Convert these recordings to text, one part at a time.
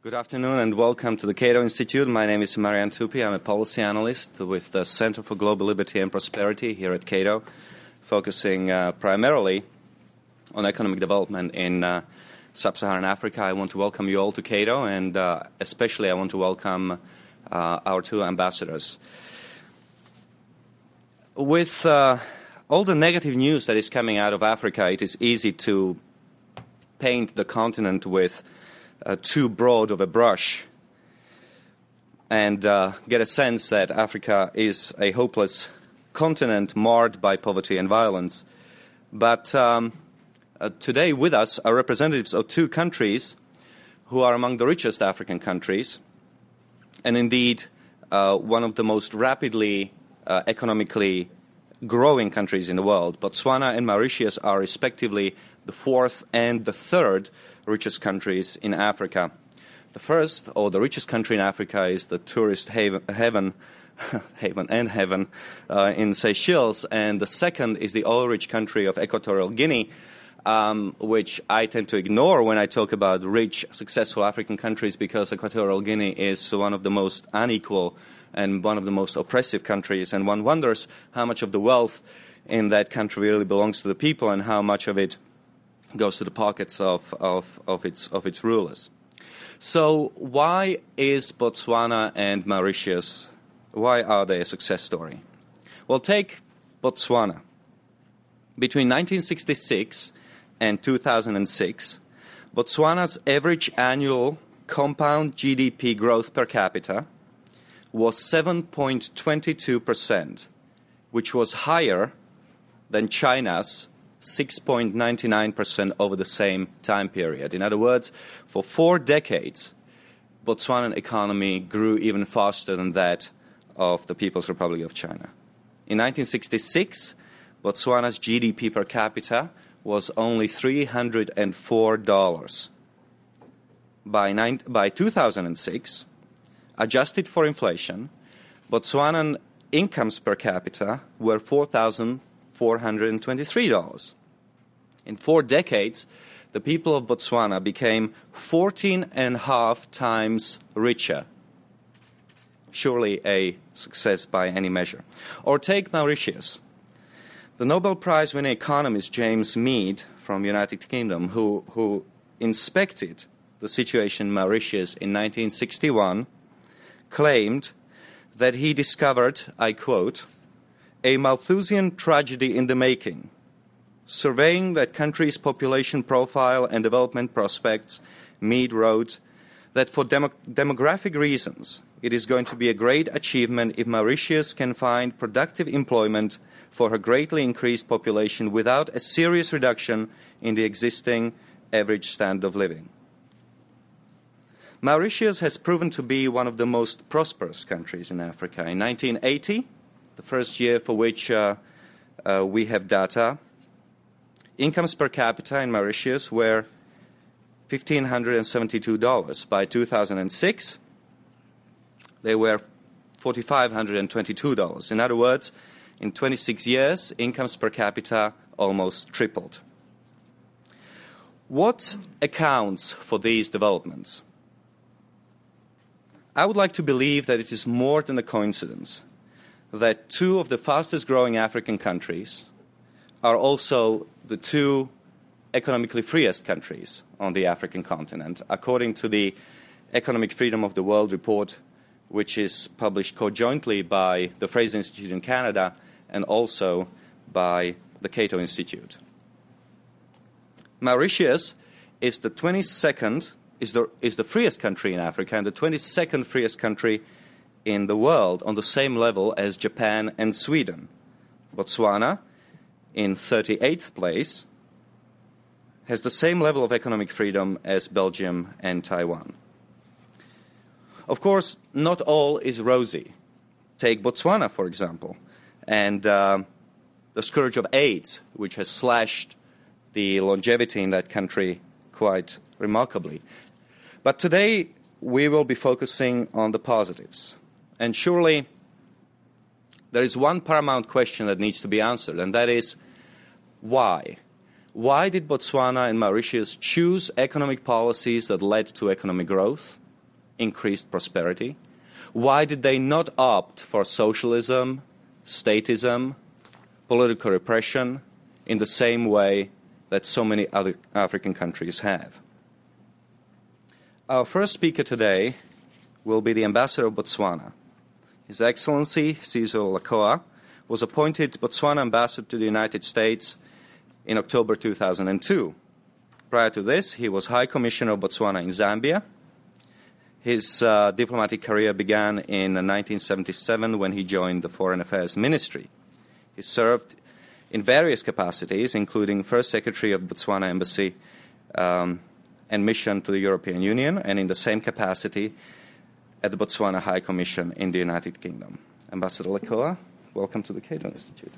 Good afternoon and welcome to the Cato Institute. My name is Marian Tupy. I'm a policy analyst with the Center for Global Liberty and Prosperity here at Cato, focusing uh, primarily on economic development in uh, sub Saharan Africa. I want to welcome you all to Cato, and uh, especially I want to welcome uh, our two ambassadors. With uh, all the negative news that is coming out of Africa, it is easy to paint the continent with uh, too broad of a brush and uh, get a sense that Africa is a hopeless continent marred by poverty and violence. But um, uh, today, with us are representatives of two countries who are among the richest African countries, and indeed uh, one of the most rapidly uh, economically growing countries in the world. Botswana and Mauritius are respectively the fourth and the third richest countries in Africa. The first, or the richest country in Africa, is the tourist haven, heaven, haven and heaven uh, in Seychelles, and the second is the oil-rich country of Equatorial Guinea, um, which I tend to ignore when I talk about rich, successful African countries because Equatorial Guinea is one of the most unequal and one of the most oppressive countries, and one wonders how much of the wealth in that country really belongs to the people and how much of it goes to the pockets of, of, of, its, of its rulers. So, why is Botswana and Mauritius, why are they a success story? Well, take Botswana. Between 1966 and 2006, Botswana's average annual compound GDP growth per capita was 7.22%, which was higher than China's 6.99% over the same time period. In other words, for four decades, Botswanan economy grew even faster than that of the People's Republic of China. In 1966, Botswana's GDP per capita was only $304. By, nine, by 2006, adjusted for inflation, Botswanan incomes per capita were 4,000 $423. In four decades, the people of Botswana became 14 and a half times richer. Surely a success by any measure. Or take Mauritius. The Nobel Prize winning economist James Meade from United Kingdom, who, who inspected the situation in Mauritius in 1961, claimed that he discovered, I quote, a Malthusian tragedy in the making. Surveying that country's population profile and development prospects, Meade wrote that for demo- demographic reasons, it is going to be a great achievement if Mauritius can find productive employment for her greatly increased population without a serious reduction in the existing average standard of living. Mauritius has proven to be one of the most prosperous countries in Africa. In 1980, the first year for which uh, uh, we have data, incomes per capita in Mauritius were $1,572. By 2006, they were $4,522. In other words, in 26 years, incomes per capita almost tripled. What accounts for these developments? I would like to believe that it is more than a coincidence that two of the fastest growing African countries are also the two economically freest countries on the African continent, according to the Economic Freedom of the World report, which is published conjointly by the Fraser Institute in Canada and also by the Cato Institute. Mauritius is the 22nd, is the, is the freest country in Africa and the 22nd freest country in the world on the same level as Japan and Sweden. Botswana, in 38th place, has the same level of economic freedom as Belgium and Taiwan. Of course, not all is rosy. Take Botswana, for example, and uh, the scourge of AIDS, which has slashed the longevity in that country quite remarkably. But today, we will be focusing on the positives. And surely there is one paramount question that needs to be answered, and that is why? Why did Botswana and Mauritius choose economic policies that led to economic growth? increased prosperity? Why did they not opt for socialism, statism, political repression in the same way that so many other African countries have? Our first speaker today will be the ambassador of Botswana. His Excellency Sizwe Lekoa was appointed Botswana ambassador to the United States in October 2002. Prior to this, he was High Commissioner of Botswana in Zambia. His uh, diplomatic career began in 1977 when he joined the Foreign Affairs Ministry. He served in various capacities, including First Secretary of Botswana Embassy um, and Mission to the European Union, and in the same capacity at the Botswana High Commission in the United Kingdom. Ambassador Lekoa, welcome to the Cato Institute.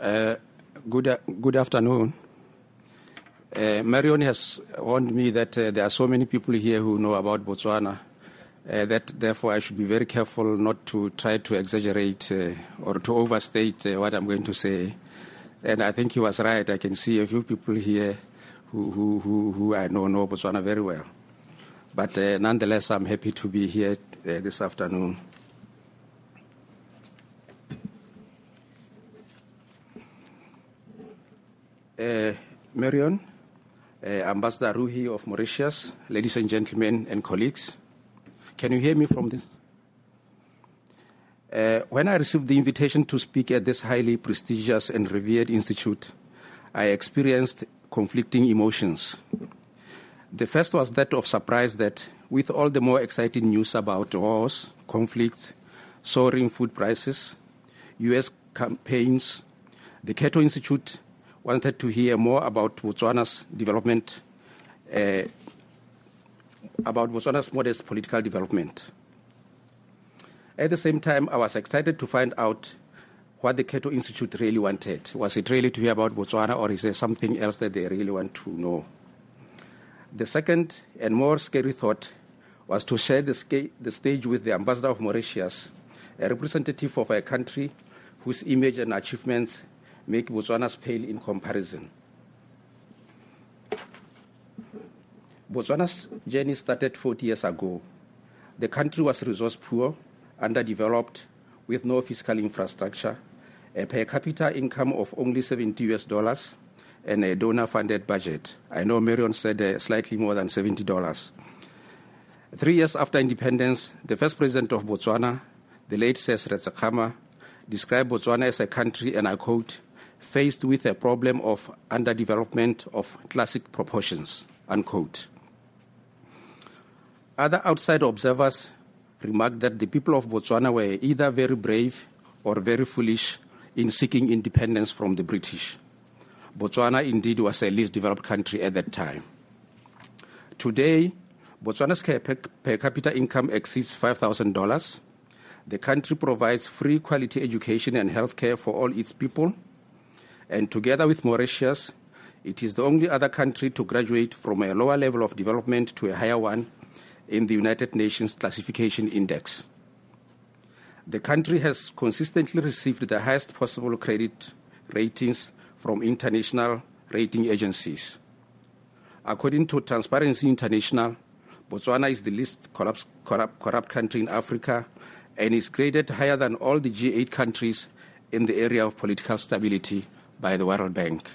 Uh, good, good afternoon. Uh, Marian has warned me that uh, there are so many people here who know about Botswana uh, that therefore I should be very careful not to try to exaggerate uh, or to overstate uh, what I'm going to say. And I think he was right. I can see a few people here who, who, who, who I know know Botswana very well. But nonetheless, I'm happy to be here this afternoon. Uh, Marian, uh, Ambassador Ruhee of Mauritius, ladies and gentlemen and colleagues. Can you hear me from this? Uh, when I received the invitation to speak at this highly prestigious and revered institute, I experienced conflicting emotions. The first was that of surprise that, with all the more exciting news about wars, conflicts, soaring food prices, U.S. campaigns, the Cato Institute wanted to hear more about Botswana's development, uh, about Botswana's modest political development. At the same time, I was excited to find out what the Cato Institute really wanted. Was it really to hear about Botswana, or is there something else that they really want to know? The second and more scary thought was to share the, sca- the stage with the ambassador of Mauritius, a representative of a country whose image and achievements make Botswana's pale in comparison. Botswana's journey started 40 years ago. The country was resource poor, underdeveloped, with no fiscal infrastructure, a per capita income of only 70 US dollars, and a donor funded budget. I know Marian said uh, slightly more than $70. Three years after independence, the first president of Botswana, the late Seretse Khama, described Botswana as a country, and I quote, faced with a problem of underdevelopment of classic proportions. Unquote. Other outside observers remarked that the people of Botswana were either very brave or very foolish in seeking independence from the British. Botswana indeed was a least developed country at that time. Today, Botswana's per capita income exceeds $5,000. The country provides free quality education and health care for all its people and together with Mauritius, it is the only other country to graduate from a lower level of development to a higher one in the United Nations Classification Index. The country has consistently received the highest possible credit ratings from international rating agencies. According to Transparency International, Botswana is the least corrupt, corrupt, corrupt, country in Africa and is graded higher than all the G8 countries in the area of political stability by the World Bank.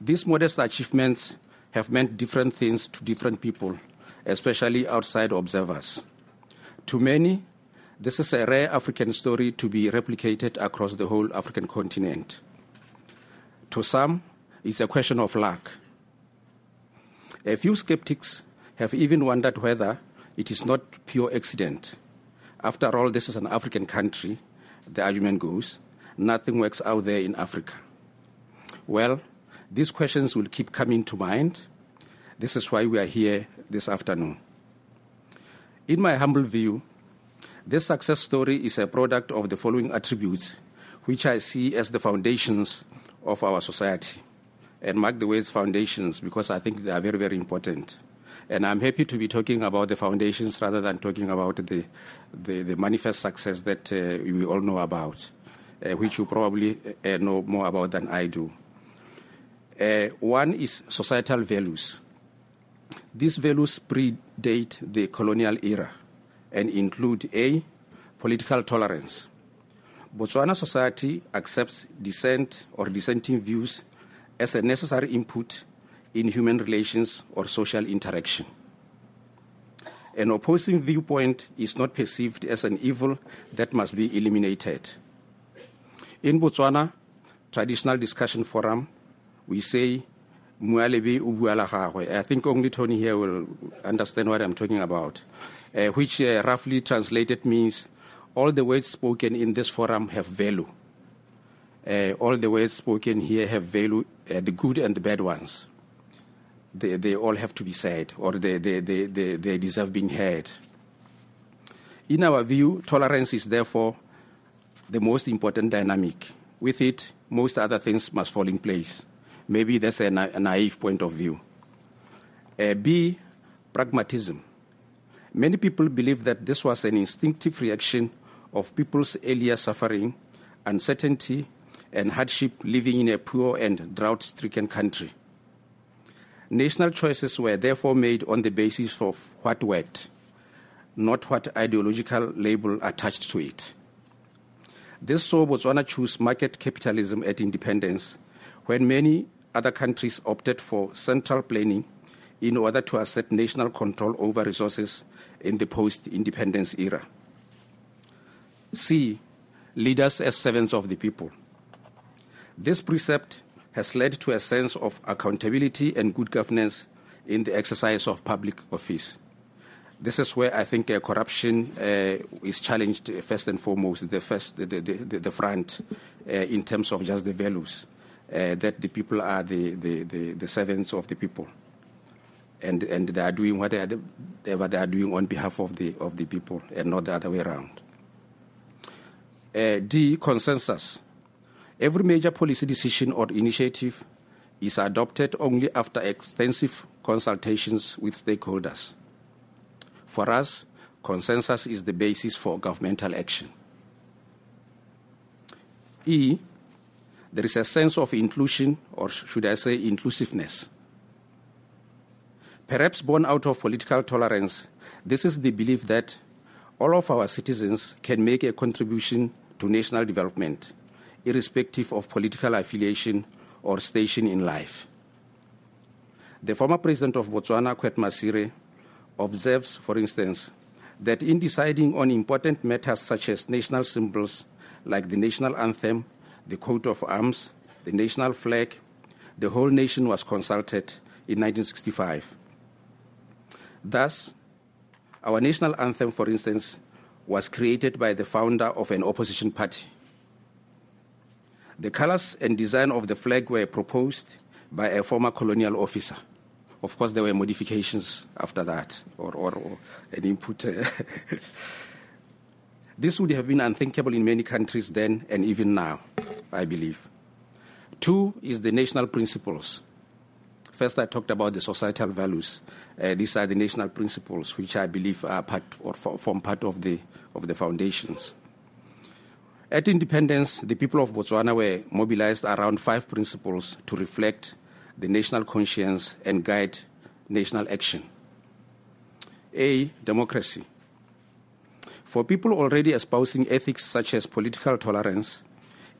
These modest achievements have meant different things to different people, especially outside observers. To many, this is a rare African story to be replicated across the whole African continent. To some, it's a question of luck. A few skeptics have even wondered whether it is not pure accident. After all, this is an African country, the argument goes, nothing works out there in Africa? Well, these questions will keep coming to mind. This is why we are here this afternoon. In my humble view, this success story is a product of the following attributes, which I see as the foundations of our society. And mark the words foundations because I think they are very, very important. And I'm happy to be talking about the foundations rather than talking about the, the, the manifest success that uh, we all know about. uh, which you probably uh, know more about than I do. Uh, one is societal values. These values predate the colonial era and include A, political tolerance. Botswana society accepts dissent or dissenting views as a necessary input in human relations or social interaction. An opposing viewpoint is not perceived as an evil that must be eliminated. In Botswana, traditional discussion forum, we say, I think only Tony here will understand what I'm talking about, uh, which uh, roughly translated means all the words spoken in this forum have value. Uh, all the words spoken here have value, the good and the bad ones. They, they all have to be said, or they, they, they, they, they deserve being heard. In our view, tolerance is therefore the most important dynamic. With it, most other things must fall in place. Maybe that's a, na- a naive point of view. Uh, B, pragmatism. Many people believe that this was an instinctive reaction of people's earlier suffering, uncertainty, and hardship living in a poor and drought stricken country. National choices were therefore made on the basis of what worked, not what ideological label attached to it. This saw Botswana choose market capitalism at independence when many other countries opted for central planning in order to assert national control over resources in the post independence era. C. Leaders as servants of the people. This precept has led to a sense of accountability and good governance in the exercise of public office. This is where I think uh, corruption uh, is challenged uh, first and foremost, the first, the, the, the, the front, uh, in terms of just the values that the people are the, the, the, the servants of the people, and and they are doing whatever they are doing on behalf of the of the people, and not the other way around. Uh, D consensus. Every major policy decision or initiative is adopted only after extensive consultations with stakeholders. For us, consensus is the basis for governmental action. E, there is a sense of inclusion, or should I say inclusiveness. Perhaps born out of political tolerance, this is the belief that all of our citizens can make a contribution to national development irrespective of political affiliation or station in life. The former president of Botswana, Quett Masire, observes, for instance, that in deciding on important matters such as national symbols like the national anthem, the coat of arms, the national flag, the whole nation was consulted in 1965. Thus, our national anthem, for instance, was created by the founder of an opposition party. The colors and design of the flag were proposed by a former colonial officer. Of course, there were modifications after that, or, or, or an input. Uh, this would have been unthinkable in many countries then and even now, I believe. Two is the national principles. First, I talked about the societal values. Uh, these are the national principles, which I believe are part or form part of the of the foundations. At independence, the people of Botswana were mobilized around five principles to reflect the national conscience and guide national action. A. Democracy. For people already espousing ethics such as political tolerance,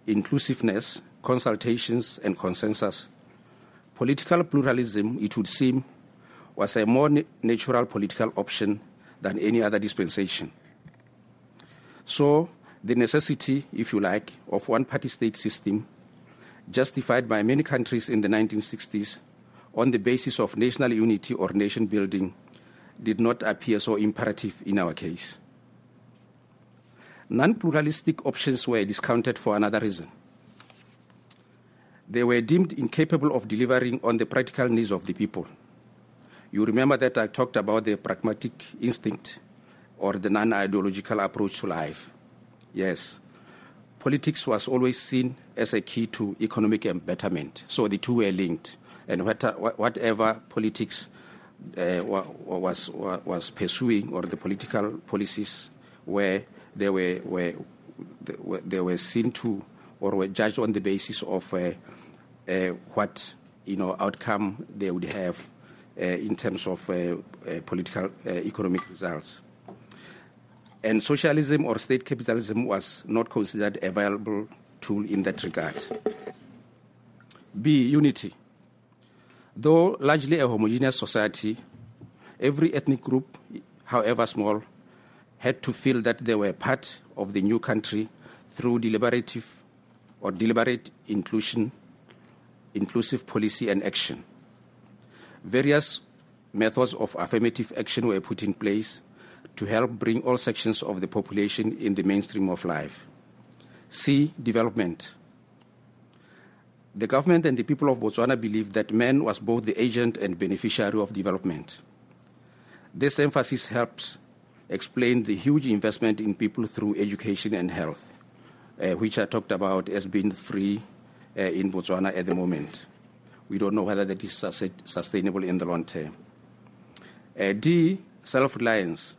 inclusiveness, consultations, and consensus, political pluralism, it would seem, was a more natural political option than any other dispensation. So, the necessity, if you like, of one party state system, justified by many countries in the 1960s on the basis of national unity or nation building, did not appear so imperative in our case. Non pluralistic options were discounted for another reason. They were deemed incapable of delivering on the practical needs of the people. You remember that I talked about the pragmatic instinct or the non ideological approach to life. Yes. Politics was always seen as a key to economic betterment. So the two were linked. And whatever politics uh, was, was pursuing, or the political policies where they were, were, they were seen to or were judged on the basis of uh, uh, what you know outcome they would have uh, in terms of uh, uh, political economic results. And socialism or state capitalism was not considered a viable tool in that regard. B. Unity. Though largely a homogeneous society, every ethnic group, however small, had to feel that they were part of the new country through deliberative or deliberate inclusion, inclusive policy and action. Various methods of affirmative action were put in place to help bring all sections of the population in the mainstream of life. C. Development. The government and the people of Botswana believed that man was both the agent and beneficiary of development. This emphasis helps explain the huge investment in people through education and health, uh, which I talked about as being free uh, in Botswana at the moment. We don't know whether that is sustainable in the long term. Uh, D, self reliance.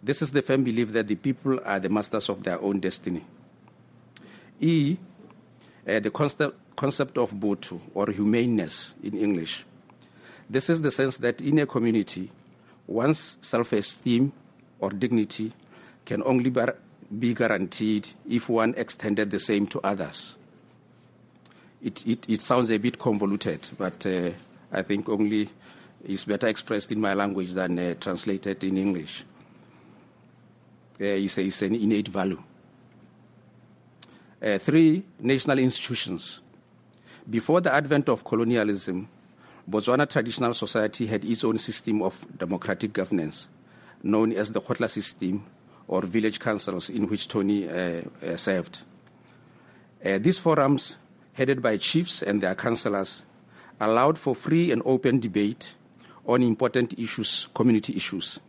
This is the firm belief that the people are the masters of their own destiny. E, uh, the concept, concept of Botho, or humaneness in English. This is the sense that in a community, one's self esteem or dignity can only be guaranteed if one extended the same to others it, it, it sounds a bit convoluted, but uh, I think only is better expressed in my language than uh, translated in English. Uh, it's, it's an innate value. Uh, three, national institutions. Before the advent of colonialism, Botswana traditional society had its own system of democratic governance, known as the Kgotla system or village councils, in which Tony uh, uh, served. Uh, these forums headed by chiefs and their councillors, allowed for free and open debate on important issues, community issues,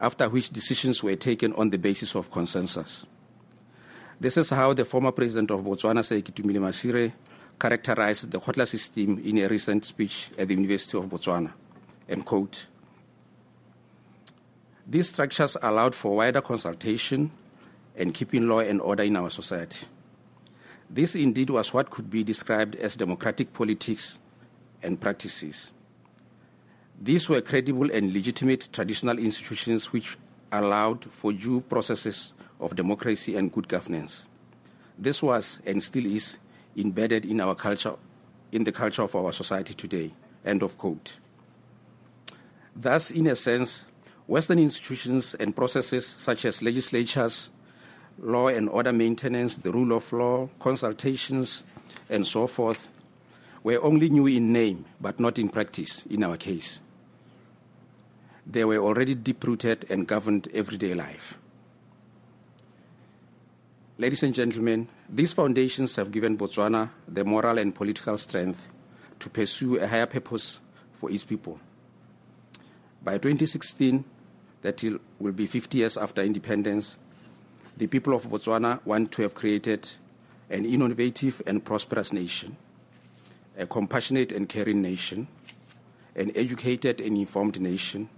after which decisions were taken on the basis of consensus. This is how the former president of Botswana, Sir Ketumile Masire, characterized the Kgotla system in a recent speech at the University of Botswana. And quote, These structures allowed for wider consultation and keeping law and order in our society. This indeed was what could be described as democratic politics and practices. These were credible and legitimate traditional institutions which allowed for due processes of democracy and good governance. This was and still is embedded in our culture, in the culture of our society today. End of quote. Thus, in a sense, Western institutions and processes such as legislatures, law and order maintenance, the rule of law, consultations, and so forth, were only new in name but not in practice in our case. They were already deep rooted and governed everyday life. Ladies and gentlemen, these foundations have given Botswana the moral and political strength to pursue a higher purpose for its people. By 2016, that will be 50 years after independence, the people of Botswana want to have created an innovative and prosperous nation, a compassionate and caring nation, an educated and informed nation,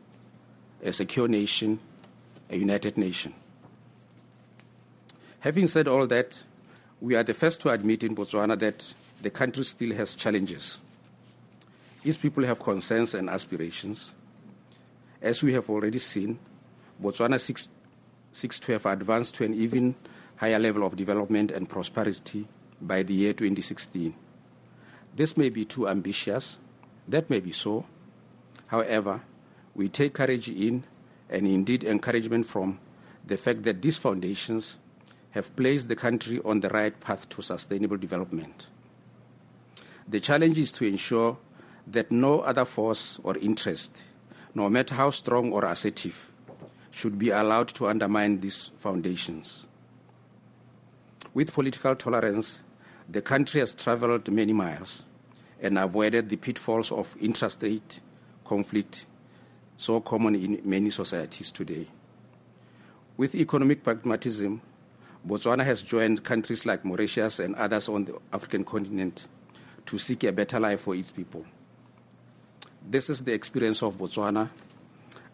a secure nation, a united nation. Having said all that, we are the first to admit in Botswana that the country still has challenges. Its people have concerns and aspirations. As we have already seen, Botswana seeks seeks to have advanced to an even higher level of development and prosperity by the year 2016. This may be too ambitious, that may be so. However, we take courage in and indeed encouragement from the fact that these foundations have placed the country on the right path to sustainable development. The challenge is to ensure that no other force or interest, no matter how strong or assertive, should be allowed to undermine these foundations. With political tolerance, the country has traveled many miles and avoided the pitfalls of interstate conflict so common in many societies today. With economic pragmatism, Botswana has joined countries like Mauritius and others on the African continent to seek a better life for its people this is the experience of Botswana.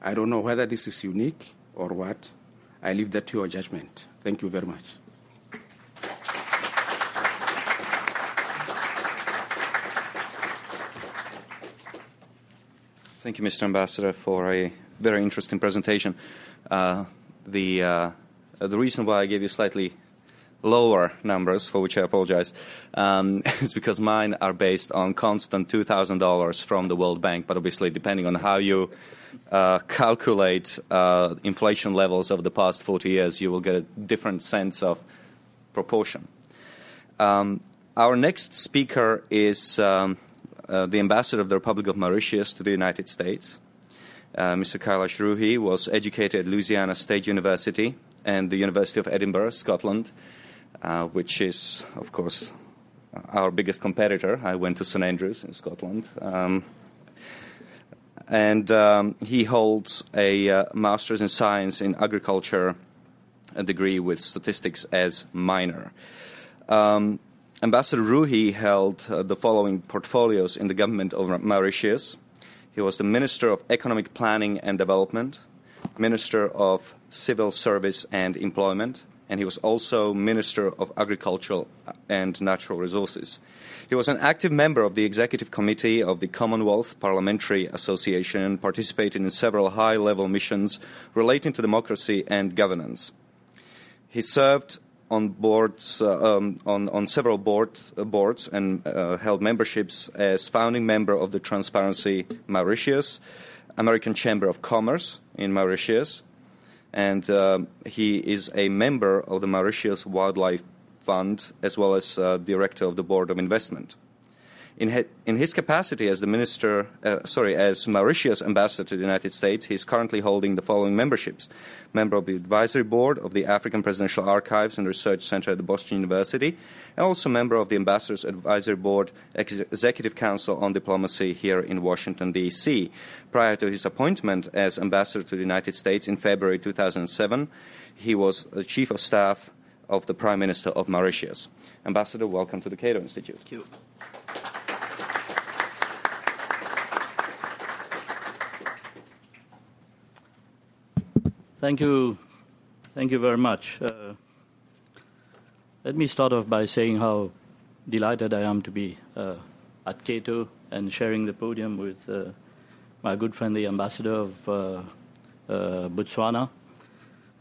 I don't know whether this is unique or what. I leave that to your judgment. Thank you very much. Thank you, Mr. Ambassador, for a very interesting presentation. Uh, the, uh, the reason why I gave you slightly lower numbers, for which I apologize, um, is because mine are based on constant $2,000 from the World Bank, but obviously, depending on how you uh, calculate uh, inflation levels over the past 40 years, you will get a different sense of proportion. Um, our next speaker is um, uh, the ambassador of the Republic of Mauritius to the United States. Uh, Mr. Kailash Ruhee was educated at Louisiana State University and the University of Edinburgh, Scotland, uh, which is, of course, our biggest competitor. I went to St Andrews in Scotland. Um, and um, he holds a uh, master's in science in agriculture, a degree with statistics as minor. Um, Ambassador Ruhee held uh, the following portfolios in the government of Mauritius. He was the Minister of Economic Planning and Development, Minister of Civil Service and Employment, and he was also Minister of Agriculture and Natural Resources. He was an active member of the Executive Committee of the Commonwealth Parliamentary Association and participated in several high level missions relating to democracy and governance. He served on boards uh, um, on, on several board, uh, boards and uh, held memberships as founding member of the Transparency Mauritius, American Chamber of Commerce in Mauritius, and uh, he is a member of the Mauritius Wildlife Fund as well as uh, director of the Board of Investment. In, in his capacity as the minister, uh, sorry, as Mauritius ambassador to the United States, he is currently holding the following memberships: member of the advisory board of the African Presidential Archives and Research Center at the Boston University, and also member of the ambassador's advisory board, executive council on diplomacy here in Washington D.C. Prior to his appointment as ambassador to the United States in February 2007, he was chief of staff of the Prime Minister of Mauritius. Ambassador, welcome to the Cato Institute. Thank you. Thank you. Thank you very much. Uh, let me start off by saying how delighted I am to be uh, at Cato and sharing the podium with uh, my good friend, the ambassador of uh, uh, Botswana.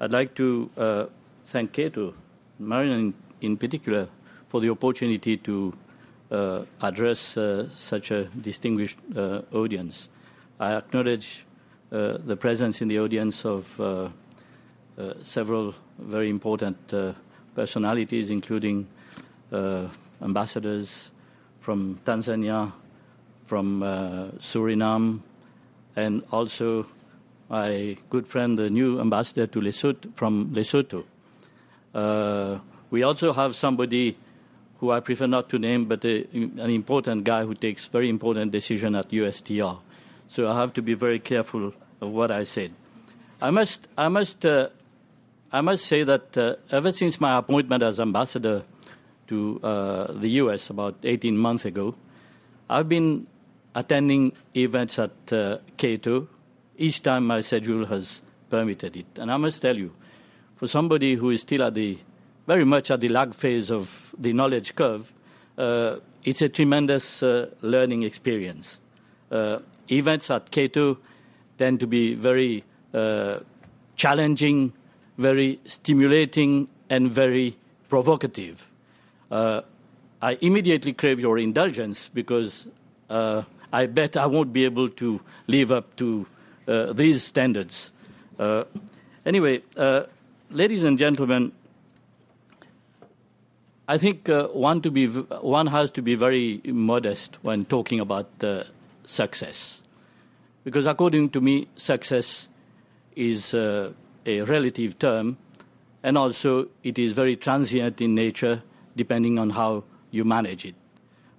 I'd like to uh, thank Cato, Marian in, particular, for the opportunity to address such a distinguished audience. I acknowledge the presence in the audience of uh, uh, several very important personalities, including ambassadors from Tanzania, from Suriname, and also my good friend, the new ambassador to Lesotho, from Lesotho. Uh, we also have somebody who I prefer not to name, but an important guy who takes very important decision at USTR. So I have to be very careful of what I said. I must, I must, uh, I must say that uh, ever since my appointment as ambassador to uh, the U.S. about 18 months ago, I've been attending events at uh, Cato each time my schedule has permitted it. And I must tell you, for somebody who is still at the very much at the lag phase of the knowledge curve, uh, it's a tremendous uh, learning experience. Events at Cato tend to be very uh, challenging, very stimulating, and very provocative. Uh, I immediately crave your indulgence because uh, I bet I won't be able to live up to uh, these standards. Uh, anyway, uh, ladies and gentlemen, I think one, to be, one has to be very modest when talking about success. Because according to me, success is uh, a relative term, and also it is very transient in nature depending on how you manage it.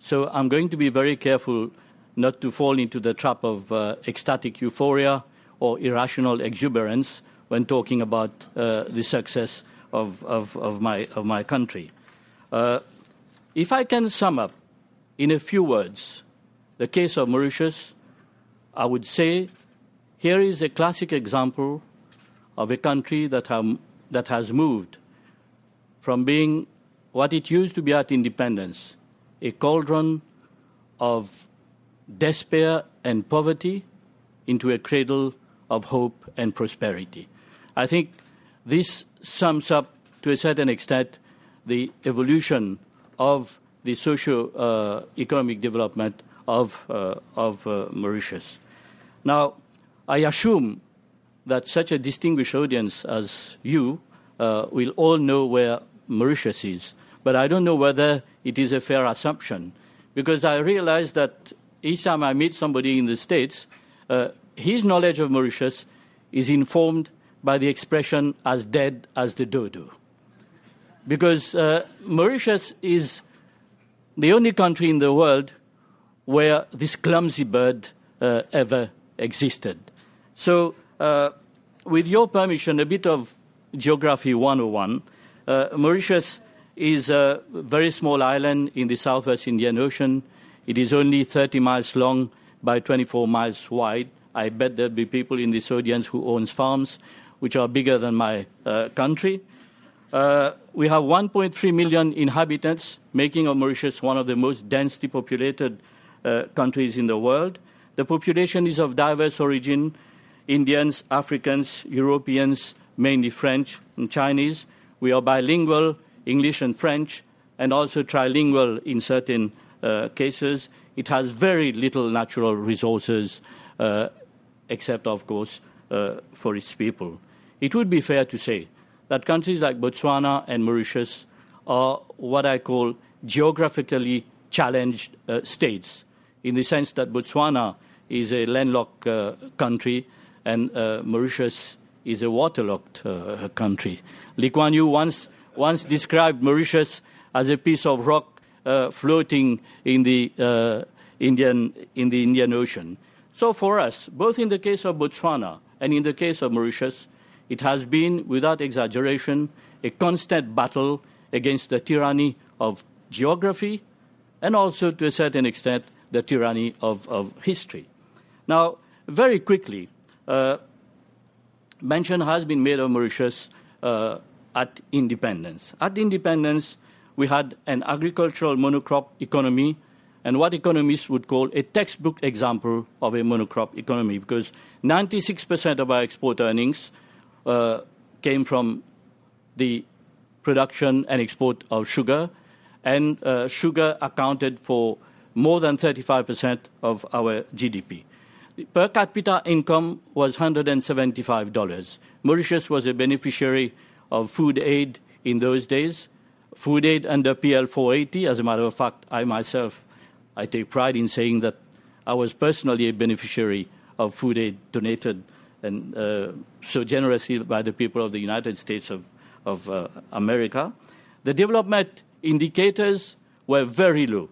So I'm going to be very careful not to fall into the trap of uh, ecstatic euphoria or irrational exuberance when talking about uh, the success of, of, of, my, of my country. Uh, if I can sum up in a few words the case of Mauritius, I would say here is a classic example of a country that, have, that has moved from being what it used to be at independence, a cauldron of despair and poverty, into a cradle of hope and prosperity. I think this sums up, to a certain extent, the evolution of the socio-economic uh, development of, uh, of uh, Mauritius. Now, I assume that such a distinguished audience as you uh, will all know where Mauritius is, but I don't know whether it is a fair assumption because I realize that each time I meet somebody in the States, his knowledge of Mauritius is informed by the expression as dead as the dodo. Because uh, Mauritius is the only country in the world where this clumsy bird uh, ever existed. So, uh, with your permission, a bit of Geography 101. Uh, Mauritius is a very small island in the southwest Indian Ocean. It is only 30 miles long by 24 miles wide. I bet there'll be people in this audience who owns farms which are bigger than my uh, country. Uh, we have 1.3 million inhabitants, making of Mauritius one of the most densely populated uh, countries in the world. The population is of diverse origin Indians, Africans, Europeans, mainly French and Chinese. We are bilingual, English and French, and also trilingual in certain uh, cases. It has very little natural resources, uh, except, of course, uh, for its people. It would be fair to say that countries like Botswana and Mauritius are what I call geographically challenged uh, states, in the sense that Botswana is a landlocked uh, country and uh, Mauritius is a waterlogged uh, country. Lee Kuan Yew once, once described Mauritius as a piece of rock uh, floating in the, uh, Indian, in the Indian Ocean. So for us, both in the case of Botswana and in the case of Mauritius, it has been, without exaggeration, a constant battle against the tyranny of geography and also, to a certain extent, the tyranny of, of history. Now, very quickly, uh, mention has been made of Mauritius uh, at independence. At independence, we had an agricultural monocrop economy and what economists would call a textbook example of a monocrop economy because 96% of our export earnings uh, came from the production and export of sugar, and uh, sugar accounted for more than 35% of our GDP The per capita income was $175. Mauritius was a beneficiary of food aid in those days. Food aid under PL 480, as a matter of fact, I myself, I take pride in saying that I was personally a beneficiary of food aid donated and uh, so generously by the people of the United States of, of uh, America. The development indicators were very low,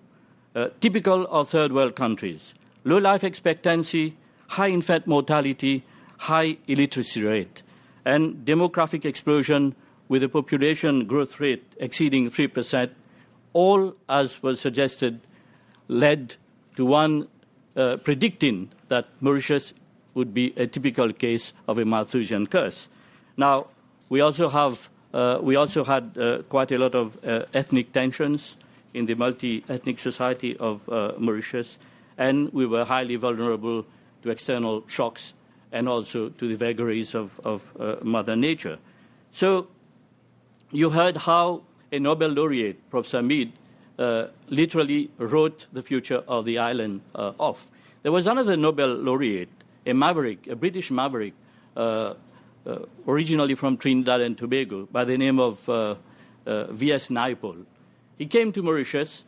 uh, typical of third world countries low life expectancy, high infant mortality, high illiteracy rate, and demographic explosion with a population growth rate exceeding 3%, all, as was suggested, led to one uh, predicting that Mauritius would be a typical case of a Malthusian curse. Now, we also have uh, we also had uh, quite a lot of uh, ethnic tensions in the multi-ethnic society of uh, Mauritius, and we were highly vulnerable to external shocks and also to the vagaries of, of uh, Mother Nature. So you heard how a Nobel laureate, Professor Meade, uh, literally wrote the future of the island uh, off. There was another Nobel laureate, a maverick, a British maverick, uh, uh originally from Trinidad and Tobago, by the name of V.S. Naipaul. He came to Mauritius,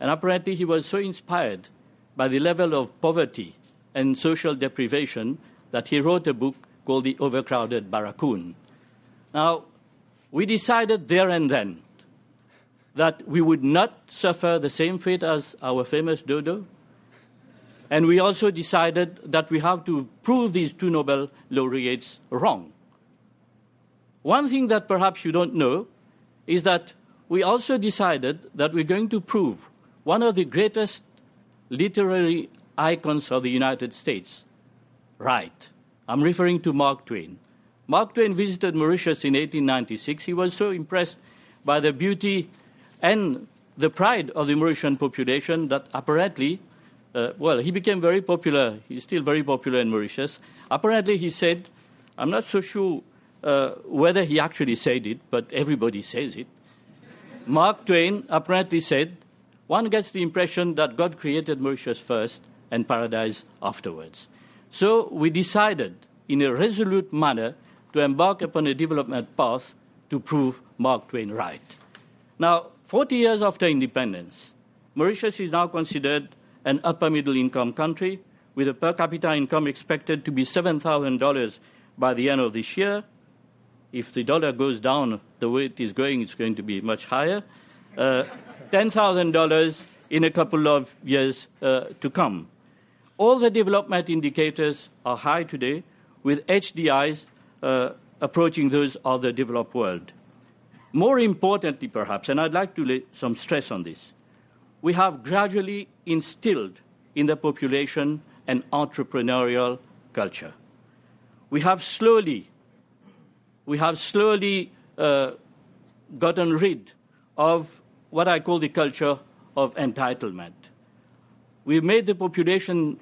and apparently he was so inspired by the level of poverty and social deprivation that he wrote a book called The Overcrowded Barracoon. Now, we decided there and then that we would not suffer the same fate as our famous dodo. And we also decided that we have to prove these two Nobel laureates wrong. One thing that perhaps you don't know is that we also decided that we're going to prove one of the greatest literary icons of the United States. Right. I'm referring to Mark Twain. Mark Twain visited Mauritius in 1896. He was so impressed by the beauty and the pride of the Mauritian population that apparently uh, well, he became very popular. He's still very popular in Mauritius. Apparently, he said, I'm not so sure uh, whether he actually said it, but everybody says it. Mark Twain apparently said, one gets the impression that God created Mauritius first and paradise afterwards. So we decided, in a resolute manner, to embark upon a development path to prove Mark Twain right. Now, 40 years after independence, Mauritius is now considered an upper middle income country with a per capita income expected to be $7,000 by the end of this year. If the dollar goes down the way it is going, it's going to be much higher. Uh, $10,000 in a couple of years uh, to come. All the development indicators are high today, with HDIs uh, approaching those of the developed world. More importantly, perhaps, and I'd like to lay some stress on this, we have gradually instilled in the population an entrepreneurial culture. We have slowly, we have slowly uh, gotten rid of what I call the culture of entitlement. We've made the population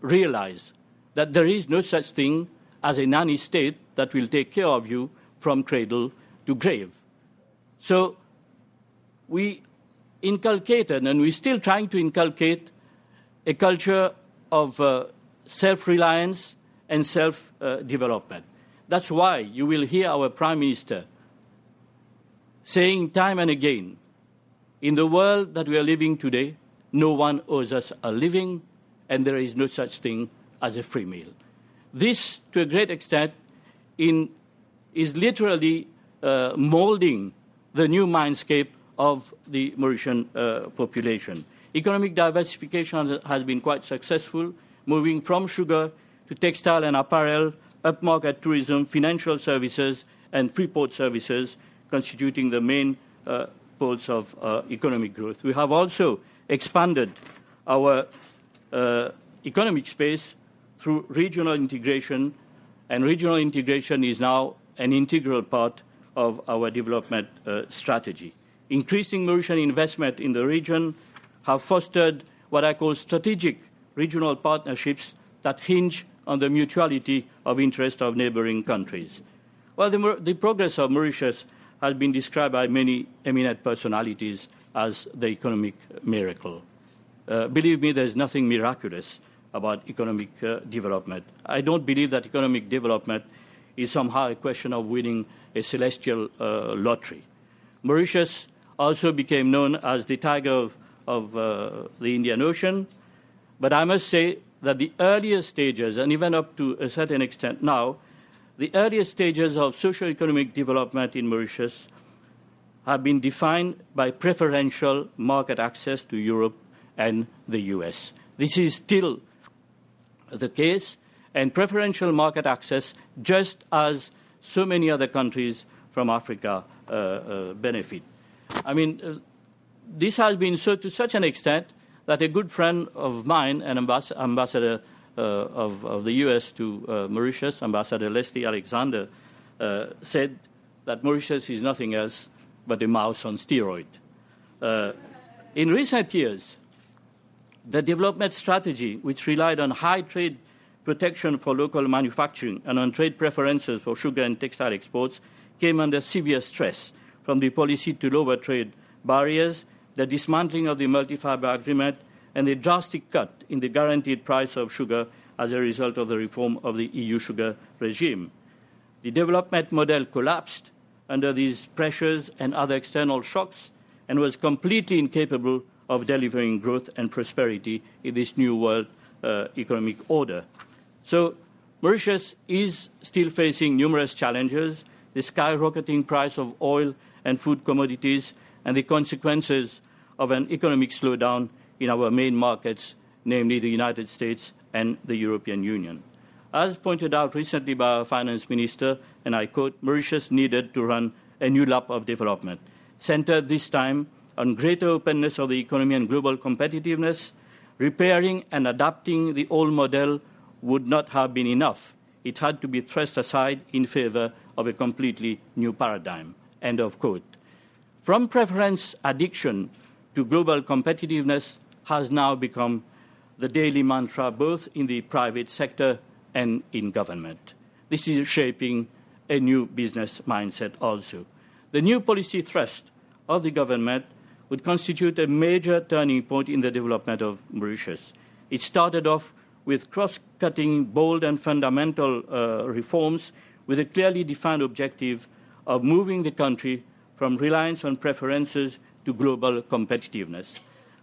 realize that there is no such thing as a nanny state that will take care of you from cradle to grave. So we inculcated, and we're still trying to inculcate, a culture of uh, self reliance and self uh, development. That's why you will hear our Prime Minister saying time and again in the world that we are living today, no one owes us a living, and there is no such thing as a free meal. This, to a great extent, in, is literally uh, molding the new mindscape of the Mauritian uh, population. Economic diversification has been quite successful, moving from sugar to textile and apparel, upmarket tourism, financial services, and free port services, constituting the main uh, poles of uh, economic growth. We have also expanded our uh, economic space through regional integration, and regional integration is now an integral part of our development strategy. Increasing Mauritian investment in the region have fostered what I call strategic regional partnerships that hinge on the mutuality of interest of neighboring countries. Well, the, the progress of Mauritius has been described by many eminent personalities as the economic miracle. Uh, believe me, there's nothing miraculous about economic uh, development. I don't believe that economic development is somehow a question of winning a celestial uh, lottery. Mauritius also became known as the tiger of, of uh, the Indian Ocean, but I must say that the earlier stages, and even up to a certain extent now, the earlier stages of socio-economic development in Mauritius have been defined by preferential market access to Europe and the US. This is still the case, and preferential market access, just as so many other countries from Africa uh, uh, benefit. I mean, uh, this has been so to such an extent that a good friend of mine, an ambass- ambassador uh, of, of, the US to uh, Mauritius, Ambassador Leslie Alexander, uh, said that Mauritius is nothing else but a mouse on steroid. in recent years, the development strategy, which relied on high trade protection for local manufacturing and on trade preferences for sugar and textile exports, came under severe stress from the policy to lower trade barriers, the dismantling of the multi-fiber agreement, and the drastic cut in the guaranteed price of sugar as a result of the reform of the EU sugar regime. The development model collapsed under these pressures and other external shocks and was completely incapable of delivering growth and prosperity in this new world uh, economic order. So, Mauritius is still facing numerous challenges the skyrocketing price of oil and food commodities, and the consequences of an economic slowdown in our main markets, namely the United States and the European Union. As pointed out recently by our finance minister, and I quote, Mauritius needed to run a new lap of development, centered this time on greater openness of the economy and global competitiveness, repairing and adapting the old model would not have been enough. It had to be thrust aside in favor of a completely new paradigm. End of quote. From preference addiction to global competitiveness has now become the daily mantra both in the private sector and in government. This is shaping a new business mindset also. The new policy thrust of the government would constitute a major turning point in the development of Mauritius. It started off with cross cutting, bold, and fundamental uh, reforms with a clearly defined objective of moving the country from reliance on preferences to global competitiveness.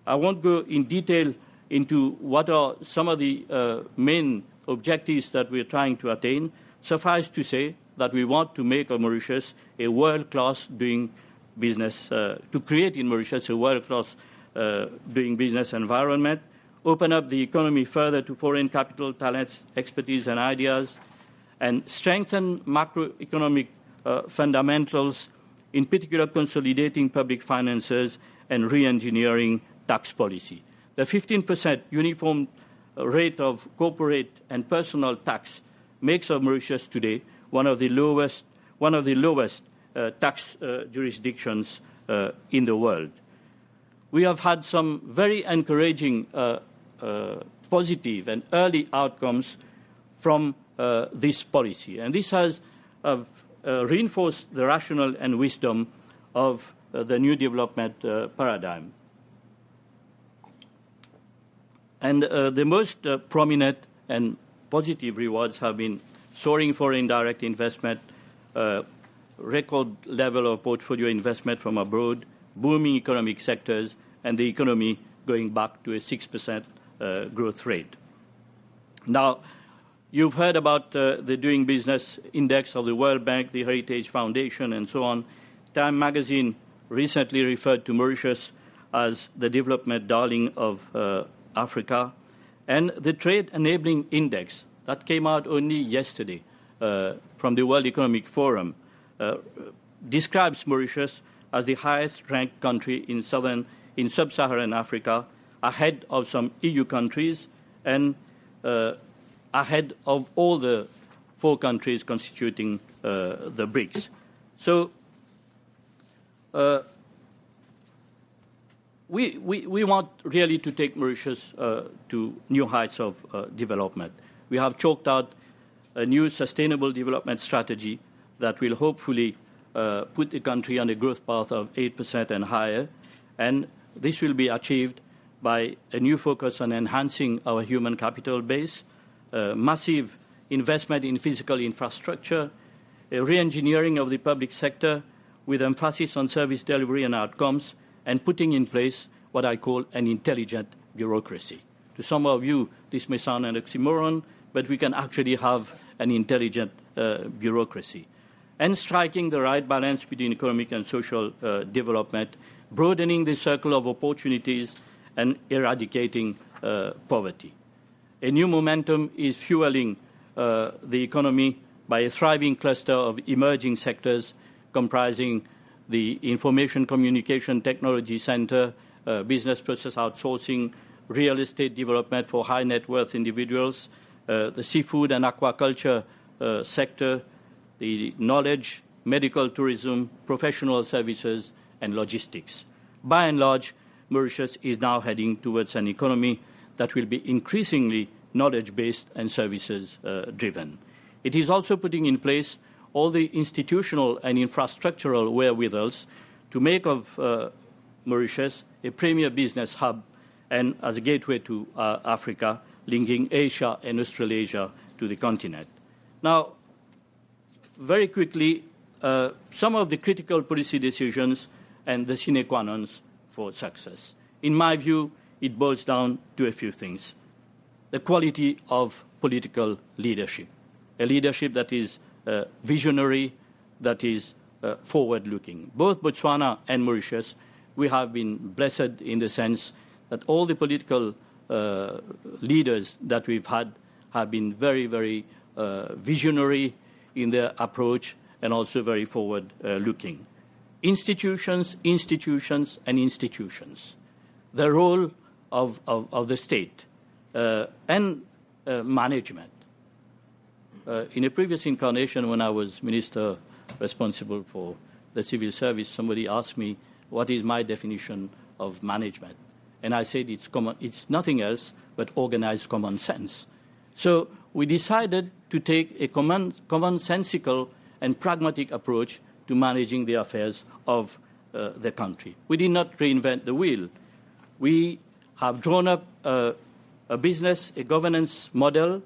I won't go in detail into what are some of the uh, main objectives that we're trying to attain. Suffice to say that we want to make Mauritius a world class doing business, uh, to create in Mauritius a world class uh, doing business environment, open up the economy further to foreign capital, talents, expertise, and ideas, and strengthen macroeconomic uh, fundamentals, in particular consolidating public finances and re engineering tax policy. The 15% uniform rate of corporate and personal tax makes of Mauritius today one of the lowest, one of the lowest uh, tax uh, jurisdictions uh, in the world. We have had some very encouraging uh, uh, positive and early outcomes from uh, this policy, and this has Uh, reinforced the rationale and wisdom of uh, the new development uh, paradigm. And the most prominent and positive rewards have been soaring foreign direct investment, uh, record level of portfolio investment from abroad, booming economic sectors, and the economy going back to a 6% uh, growth rate. Now, you've heard about uh, the Doing Business Index of the World Bank, the Heritage Foundation, and so on. Time magazine recently referred to Mauritius as the development darling of uh, Africa. And the Trade Enabling Index, that came out only yesterday uh, from the World Economic Forum, uh, describes Mauritius as the highest ranked country in southern in sub-Saharan Africa, ahead of some EU countries and uh, ahead of all the four countries constituting uh, the BRICS. So uh, we, we, we want really to take Mauritius uh, to new heights of uh, development we have chalked out a new sustainable development strategy that will hopefully uh, put the country on a growth path of 8% and higher. And this will be achieved by a new focus on enhancing our human capital base, massive investment in physical infrastructure, a re engineering of the public sector with emphasis on service delivery and outcomes, and putting in place what I call an intelligent bureaucracy. To some of you, this may sound an oxymoron, but we can actually have an intelligent uh, bureaucracy. And striking the right balance between economic and social uh, development, broadening the circle of opportunities, and eradicating uh, poverty. A new momentum is fueling uh, the economy by a thriving cluster of emerging sectors comprising the Information Communication Technology Center, uh, business process outsourcing, real estate development for high net worth individuals, uh, the seafood and aquaculture sector, the knowledge, medical tourism, professional services, and logistics. By and large, Mauritius is now heading towards an economy that will be increasingly knowledge based and services uh, driven. It is also putting in place all the institutional and infrastructural wherewithals to make of uh, Mauritius a premier business hub and as a gateway to uh, Africa linking Asia and Australasia to the continent. Now, very quickly, uh, some of the critical policy decisions and the sine qua non for success. In my view, it boils down to a few things the quality of political leadership, a leadership that is uh, visionary, that is uh, forward looking. Both Botswana and Mauritius, we have been blessed in the sense that all the political uh, leaders that we've had have been very, very uh, visionary in their approach and also very forward looking. Institutions, institutions, and institutions. The role of, of, of the state uh, and uh, management. Uh, in a previous incarnation, when I was minister responsible for the civil service, somebody asked me what is my definition of management. And I said it's, common, it's nothing else but organized common sense. So we decided to take a common, commonsensical and pragmatic approach to managing the affairs of uh, the country. We did not reinvent the wheel. We have drawn up a, a business, a governance model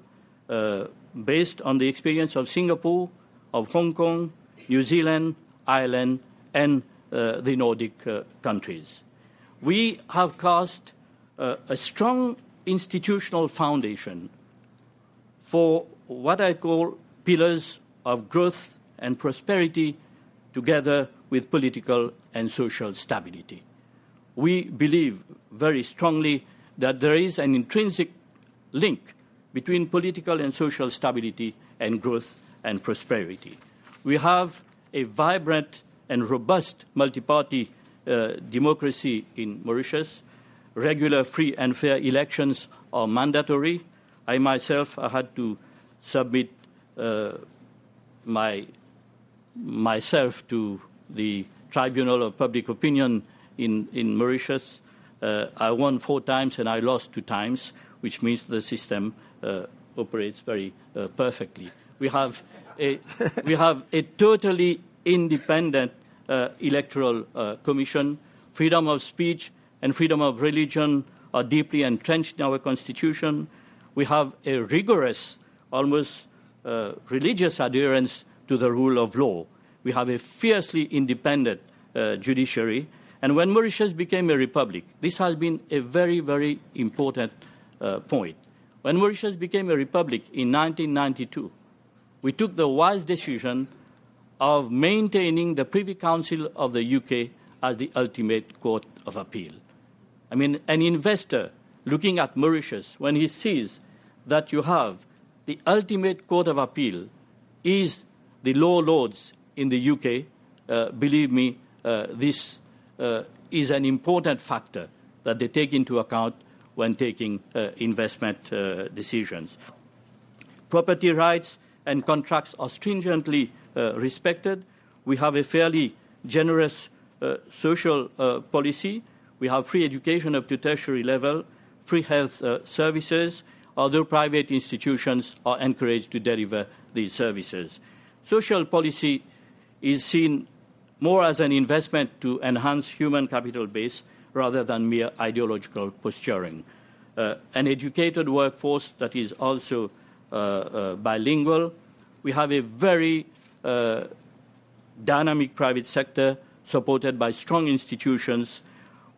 uh, based on the experience of Singapore, of Hong Kong, New Zealand, Ireland, and uh, the Nordic uh, countries. We have cast uh, a strong institutional foundation for what I call pillars of growth and prosperity together with political and social stability. We believe very strongly that there is an intrinsic link between political and social stability and growth and prosperity. We have a vibrant and robust multi-party uh, democracy in Mauritius. Regular, free, and fair elections are mandatory. I myself I had to submit uh, my myself to the Tribunal of Public Opinion in, in Mauritius. Uh, I won four times and I lost two times, which means the system uh, operates very uh, perfectly. We have a, we have a totally independent uh, electoral uh, commission. Freedom of speech and freedom of religion are deeply entrenched in our constitution. We have a rigorous, almost uh, religious adherence to the rule of law. We have a fiercely independent judiciary. And when Mauritius became a republic, this has been a very, very important uh, point. When Mauritius became a republic in 1992, we took the wise decision of maintaining the Privy Council of the UK as the ultimate court of appeal. I mean, an investor looking at Mauritius, when he sees that you have the ultimate court of appeal is the law lords in the UK, uh, believe me, uh, this is an important factor that they take into account when taking uh, investment uh, decisions. Property rights and contracts are stringently uh, respected. We have a fairly generous social policy. We have free education up to tertiary level, free health services, although private institutions are encouraged to deliver these services. Social policy is seen more as an investment to enhance human capital base rather than mere ideological posturing. Uh, an educated workforce that is also uh, uh, bilingual. We have a very uh, dynamic private sector supported by strong institutions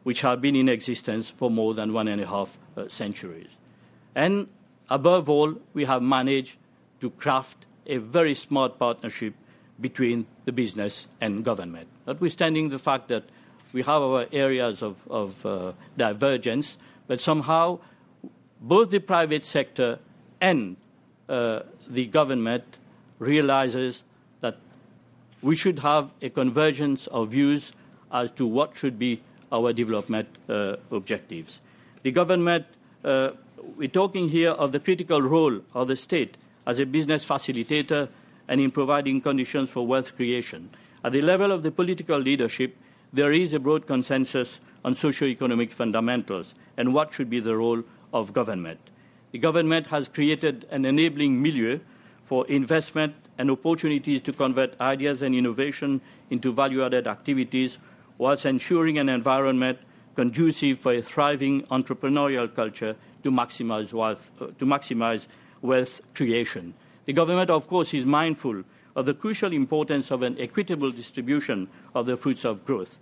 which have been in existence for more than one and a half uh, centuries. And above all, we have managed to craft a very smart partnership between the business and government. Notwithstanding the fact that we have our areas of, of uh, divergence, but somehow both the private sector and uh, the government realizes that we should have a convergence of views as to what should be our development uh, objectives. The government uh, we're talking here of the critical role of the state as a business facilitator and in providing conditions for wealth creation. At the level of the political leadership, there is a broad consensus on socio-economic fundamentals and what should be the role of government. The government has created an enabling milieu for investment and opportunities to convert ideas and innovation into value-added activities whilst ensuring an environment conducive for a thriving entrepreneurial culture to maximize wealth, uh, to maximize wealth creation. The government, of course, is mindful of the crucial importance of an equitable distribution of the fruits of growth.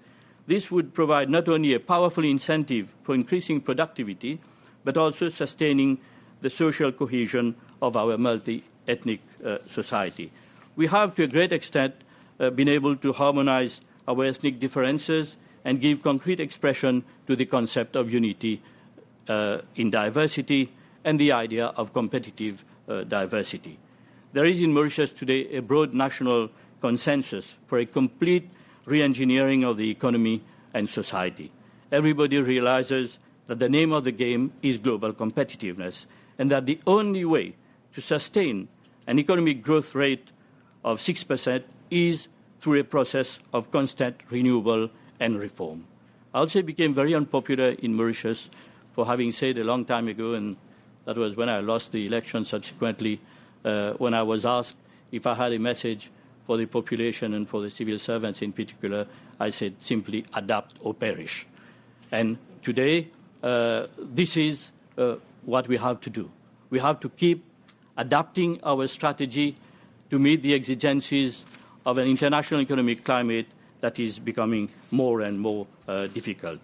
This would provide not only a powerful incentive for increasing productivity, but also sustaining the social cohesion of our multi ethnic uh, society. We have, to a great extent, uh, been able to harmonize our ethnic differences and give concrete expression to the concept of unity uh, in diversity and the idea of competitive uh, diversity. There is in Mauritius today a broad national consensus for a complete re engineering of the economy and society. Everybody realizes that the name of the game is global competitiveness and that the only way to sustain an economic growth rate of 6% is through a process of constant renewal and reform. I also became very unpopular in Mauritius for having said a long time ago, and that was when I lost the election subsequently, when I was asked if I had a message for the population and for the civil servants in particular, I said simply adapt or perish. And today, uh, this is uh, what we have to do. We have to keep adapting our strategy to meet the exigencies of an international economic climate that is becoming more and more uh, difficult.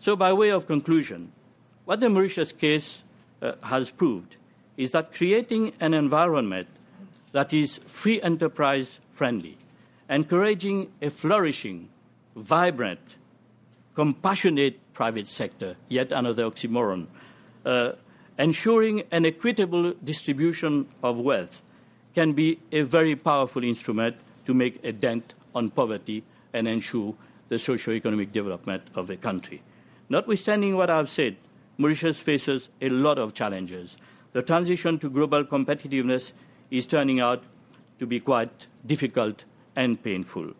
So, by way of conclusion, what the Mauritius case uh, has proved is that creating an environment that is free enterprise friendly, encouraging a flourishing, vibrant, compassionate private sector, yet another oxymoron, uh, ensuring an equitable distribution of wealth can be a very powerful instrument to make a dent on poverty and ensure the socio-economic development of a country. Notwithstanding what I've said, Mauritius faces a lot of challenges. The transition to global competitiveness is turning out to be quite difficult and painful.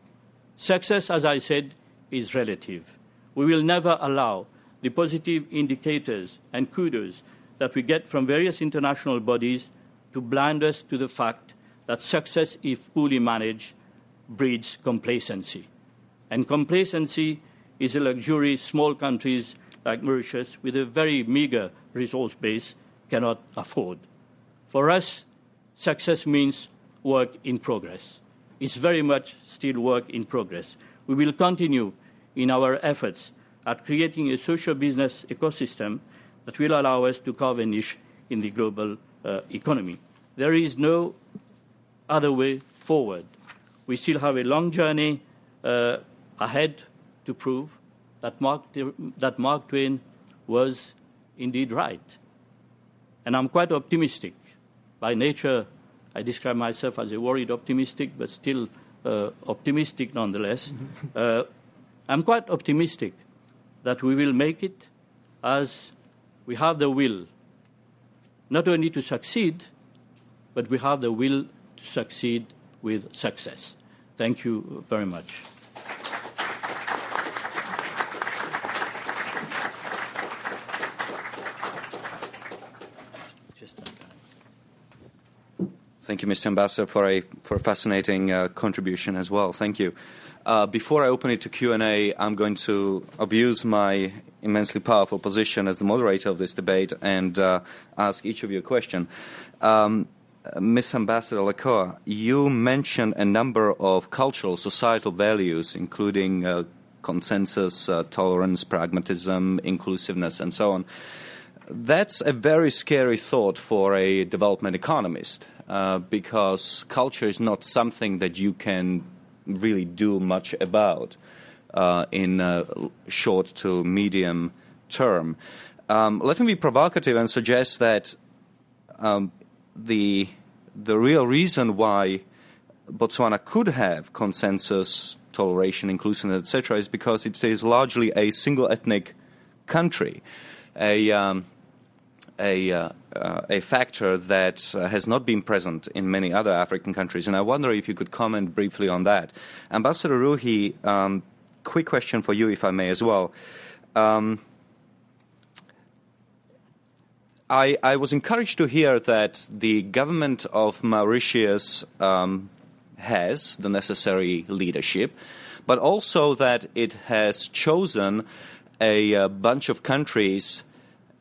Success, as I said, is relative. We will never allow the positive indicators and kudos that we get from various international bodies to blind us to the fact that success, if poorly managed, breeds complacency. And complacency is a luxury small countries like Mauritius, with a very meager resource base, cannot afford. For us, success means work in progress. It's very much still work in progress. We will continue in our efforts at creating a social business ecosystem that will allow us to carve a niche in the global uh, economy. There is no other way forward. We still have a long journey uh, ahead to prove that Mark, that Mark Twain was indeed right. And I'm quite optimistic. By nature, I describe myself as a worried optimistic, but still uh, optimistic nonetheless. uh, I'm quite optimistic that we will make it as we have the will not only to succeed, but we have the will to succeed with success. Thank you very much. Thank you, Mr. Ambassador, for a for a fascinating uh, contribution as well. Thank you. Uh, before I open it to Q&A, I'm going to abuse my immensely powerful position as the moderator of this debate and uh, ask each of you a question. Um, Ms. Ambassador Lekoa, you mentioned a number of cultural, societal values, including uh, consensus, uh, tolerance, pragmatism, inclusiveness, and so on. That's a very scary thought for a development economist uh, because culture is not something that you can really do much about uh, in short to medium term. Um, let me be provocative and suggest that um, the the real reason why Botswana could have consensus, toleration, inclusiveness, etc., is because it is largely a single ethnic country, a um, a, uh, uh, a factor that uh, has not been present in many other African countries. And I wonder if you could comment briefly on that. Ambassador Ruhee, um, quick question for you, if I may, as well. Um, I, I, was encouraged to hear that the government of Mauritius um, has the necessary leadership, but also that it has chosen a, a bunch of countries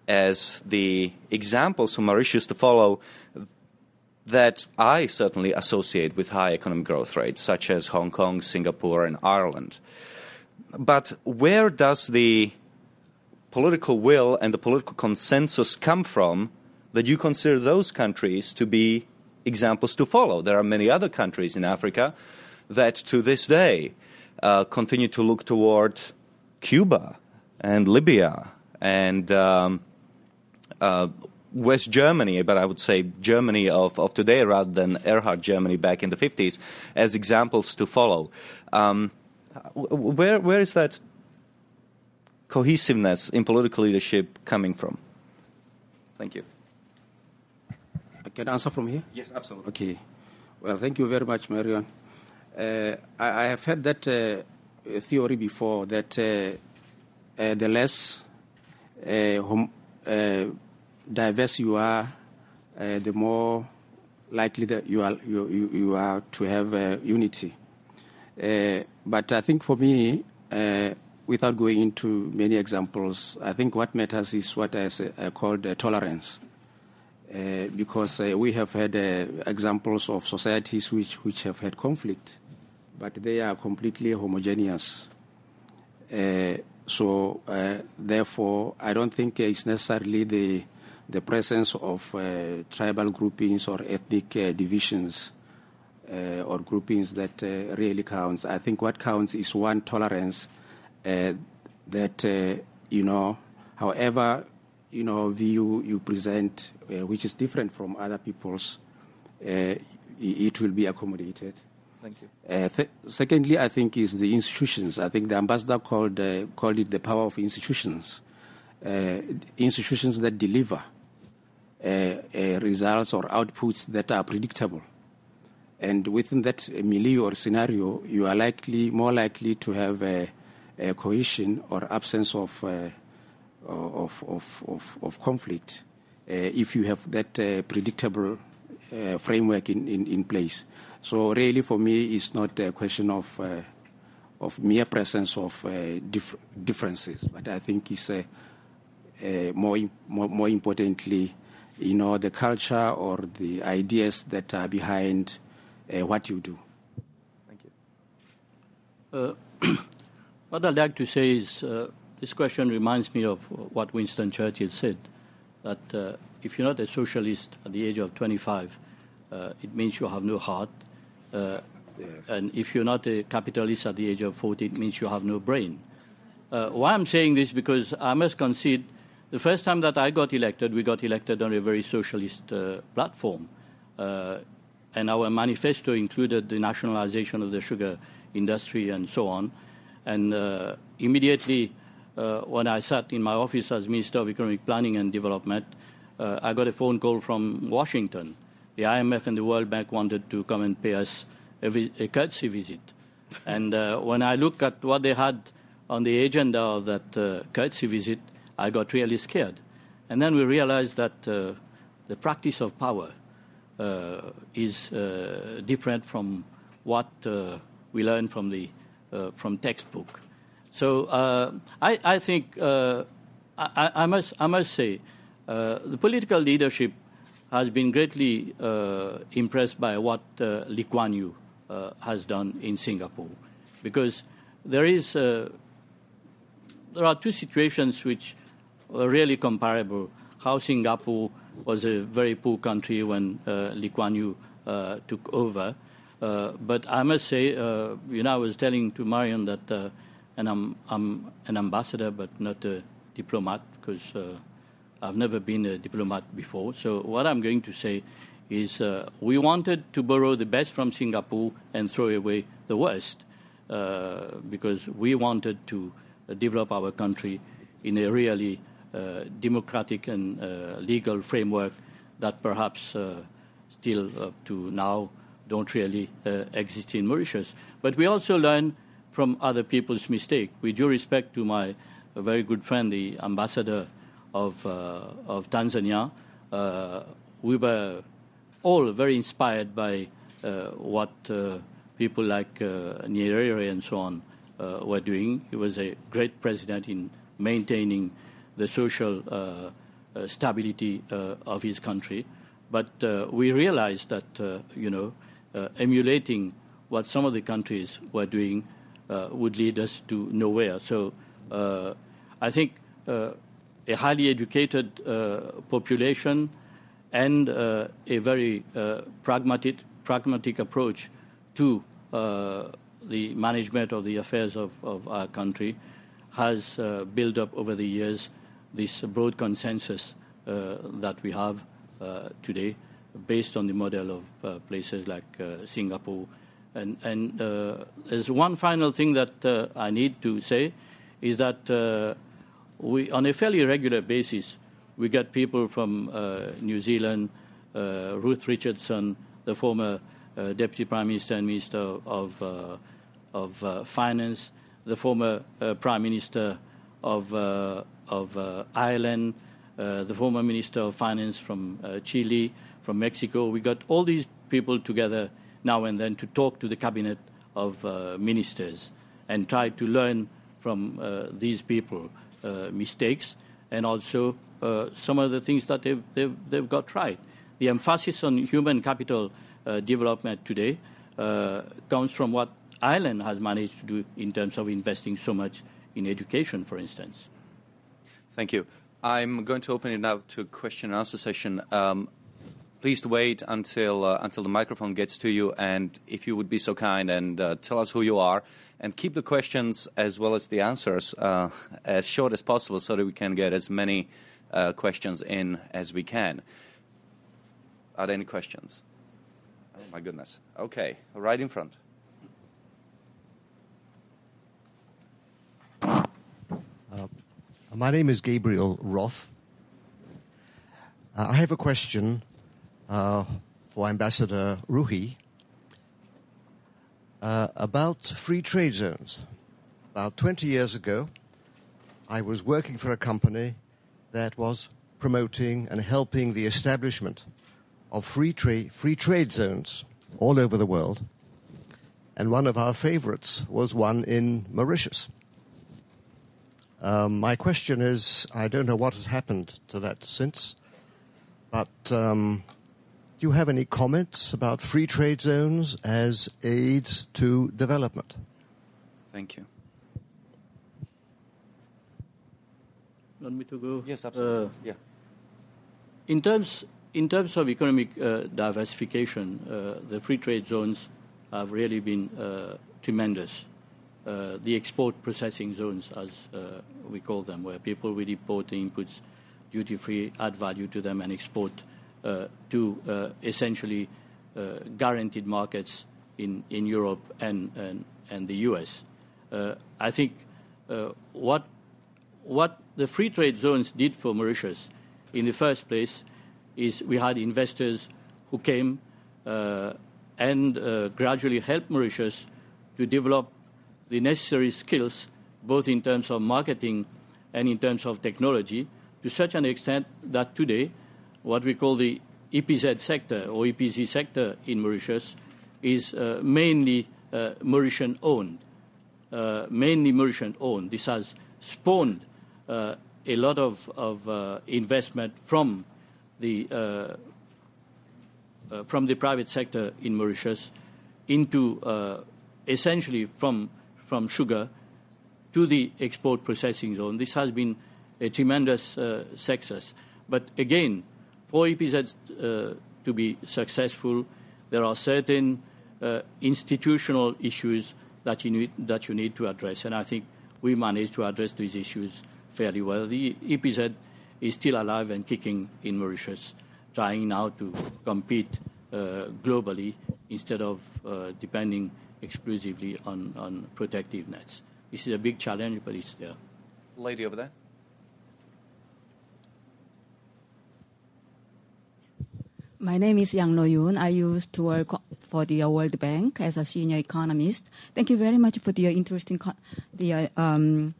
as the examples for Mauritius to follow that I certainly associate with high economic growth rates, such as Hong Kong, Singapore, and Ireland. But where does the political will and the political consensus come from that you consider those countries to be examples to follow? There are many other countries in Africa that to this day uh, continue to look toward Cuba and Libya and um, uh, West Germany, but I would say Germany of, of today rather than Erhard Germany back in the 50s, as examples to follow. Um, where, where is that cohesiveness in political leadership coming from? Thank you. I can answer from here? Yes, absolutely. Okay. Well, thank you very much, Marian. Uh, I, I, have heard that uh, theory before that uh, uh, the less uh, hom- diverse you are, uh, the more likely that you are, you, you, you are to have uh, unity. but I think for me, without going into many examples, I think what matters is what I, say, I called tolerance. Uh, because uh, we have had uh, examples of societies which, which have had conflict, but they are completely homogeneous. So, uh, therefore, I don't think it's necessarily the, the presence of uh, tribal groupings or ethnic uh, divisions or groupings that really counts. I think what counts is one tolerance that, you know, however you know, view you present, uh, which is different from other people's, uh, it will be accommodated. Thank you. Uh, th- secondly, I think is the institutions. I think the ambassador called uh, called it the power of institutions. Uh, institutions that deliver uh, results or outputs that are predictable. And within that milieu or scenario, you are likely more likely to have a, a cohesion or absence of of, of, of, of conflict uh, if you have that uh, predictable uh, framework in, in, in, place. So really, for me, it's not a question of of mere presence of dif- differences, but I think it's more, more, more importantly, you know, the culture or the ideas that are behind uh, what you do. Thank you. Uh, what I'd like to say is uh, this question reminds me of what Winston Churchill said that uh, if you're not a socialist at the age of 25, uh, it means you have no heart. Uh, yes. And if you're not a capitalist at the age of 40, it means you have no brain. Uh, why I'm saying this because I must concede the first time that I got elected, we got elected on a very socialist uh, platform. Uh, and our manifesto included the nationalization of the sugar industry and so on. And immediately, uh, when I sat in my office as Minister of Economic Planning and Development, uh, I got a phone call from Washington. The IMF and the World Bank wanted to come and pay us a, vi- a courtesy visit. and uh, when I look at what they had on the agenda of that uh, courtesy visit, I got really scared. And then we realized that uh, the practice of power uh, is different from what we learn from the from textbook. So uh, I, I, think uh, I, I, must, I must say uh, the political leadership has been greatly uh, impressed by what uh, Lee Kuan Yew uh, has done in Singapore, because there is there are two situations which are really comparable. How Singapore was a very poor country when Lee Kuan Yew took over, but I must say, you know, I was telling to Marian that and I'm, I'm an ambassador but not a diplomat because uh, I've never been a diplomat before. So what I'm going to say is uh, we wanted to borrow the best from Singapore and throw away the worst uh, because we wanted to develop our country in a really uh, democratic and uh, legal framework that perhaps uh, still up to now don't really exist in Mauritius. But we also learn from other people's mistake. With due respect to my very good friend, the ambassador of, uh, of Tanzania, uh, we were all very inspired by uh, what uh, people like uh, Nyerere and so on uh, were doing. He was a great president in maintaining the social stability of his country. But we realized that, you know, emulating what some of the countries were doing would lead us to nowhere. So I think a highly educated population and a very pragmatic, pragmatic approach to the management of the affairs of, of our country has uh, built up over the years this broad consensus uh, that we have uh, today based on the model of places like Singapore. And, and uh, there's one final thing that uh, I need to say is that uh, we, on a fairly regular basis, we get people from uh, New Zealand, uh, Ruth Richardson, the former uh, Deputy Prime Minister and Minister of, of Finance, the former Prime Minister of, uh, of uh, Ireland, uh, the former Minister of Finance from uh, Chile, from Mexico. We got all these people together now and then to talk to the cabinet of uh, ministers and try to learn from these people mistakes and also some of the things that they've, they've, they've got right. The emphasis on human capital development today comes from what Ireland has managed to do in terms of investing so much in education, for instance. Thank you. I'm going to open it now to a question and answer session. Um, please wait until uh, until the microphone gets to you, and if you would be so kind and uh, tell us who you are, and keep the questions as well as the answers uh, as short as possible, so that we can get as many uh, questions in as we can. Are there any questions? Oh my goodness. Okay, right in front. Uh, my name is Gabriel Roth. Uh, I have a question uh, for Ambassador Ruhee uh, about free trade zones. About 20 years ago, I was working for a company that was promoting and helping the establishment of free, tra- free trade zones all over the world. And one of our favorites was one in Mauritius. Um, my question is I don't know what has happened to that since, but um, do you have any comments about free trade zones as aids to development? Thank you. Want me to go? Yes, absolutely. Uh, yeah. In terms, in terms of economic uh, diversification, uh, the free trade zones have really been uh, tremendous. Uh, the export processing zones, as uh, we call them, where people will import the inputs duty free, add value to them, and export uh, to uh, essentially uh, guaranteed markets in, Europe and, the US. Uh, I think what, what the free trade zones did for Mauritius in the first place is we had investors who came and gradually helped Mauritius to develop the necessary skills, both in terms of marketing and in terms of technology, to such an extent that today, what we call the EPZ sector or EPZ sector in Mauritius is uh, mainly uh, Mauritian owned. Uh, mainly Mauritian owned. This has spawned uh, a lot of, of uh, investment from the, uh, from the private sector in Mauritius into essentially from from sugar to the export processing zone. This has been a tremendous success. But again, for EPZ uh, to be successful, there are certain uh, institutional issues that you, need, that you need to address. And I think we managed to address these issues fairly well. The EPZ is still alive and kicking in Mauritius, trying now to compete uh, globally instead of uh, depending exclusively on, on protective nets. This is a big challenge, but it's there. Lady over there. My name is Yang No Yoon. I used to work for the World Bank as a senior economist. Thank you very much for the interesting co- the um,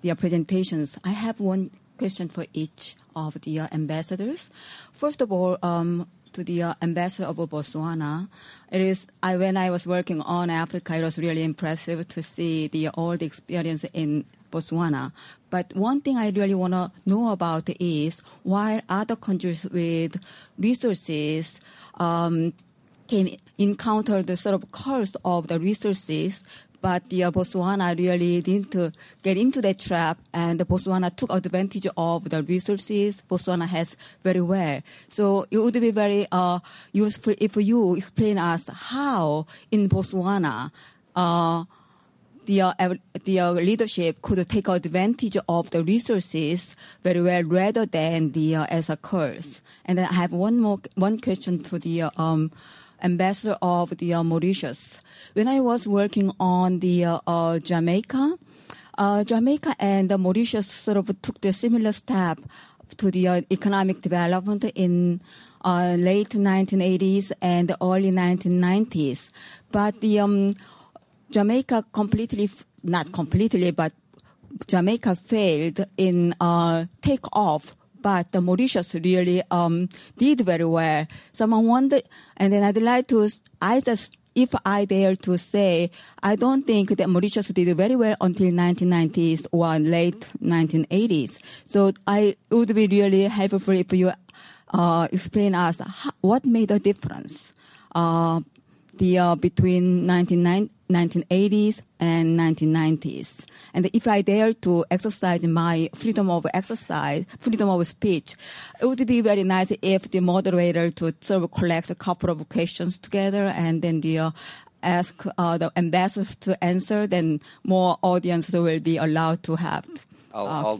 the presentations. I have one question for each of the ambassadors. First of all, um, to the uh, ambassador of Botswana. It is I, when I was working on Africa, it was really impressive to see the all the experience in Botswana. But one thing I really want to know about is why other countries with resources um, came encounter the sort of curse of the resources but the uh, Botswana really didn't get into that trap, and the Botswana took advantage of the resources Botswana has very well. So it would be very uh, useful if you explain us how in Botswana. Uh, the, uh, the uh, leadership could take advantage of the resources very well rather than the uh, as a curse. And I have one more one question to the uh, um, ambassador of the uh, Mauritius. When I was working on the uh, uh, Jamaica, uh, Jamaica and Mauritius sort of took the similar step to the economic development in late 1980s and early 1990s. But the um, Jamaica completely, not completely, but Jamaica failed in uh, take off, but Mauritius really um, did very well. Someone wondered, and then I'd like to, I just, if I dare to say, I don't think that Mauritius did very well until 1990s or late 1980s. So I would be really helpful if you uh, explain us how, what made the difference uh, the uh, between 1980s and 1990s. And if I dare to exercise my freedom of exercise, freedom of speech, it would be very nice if the moderator to sort of collect a couple of questions together and then the uh, ask uh, the ambassadors to answer, then more audience will be allowed to have I'll, uh, I'll,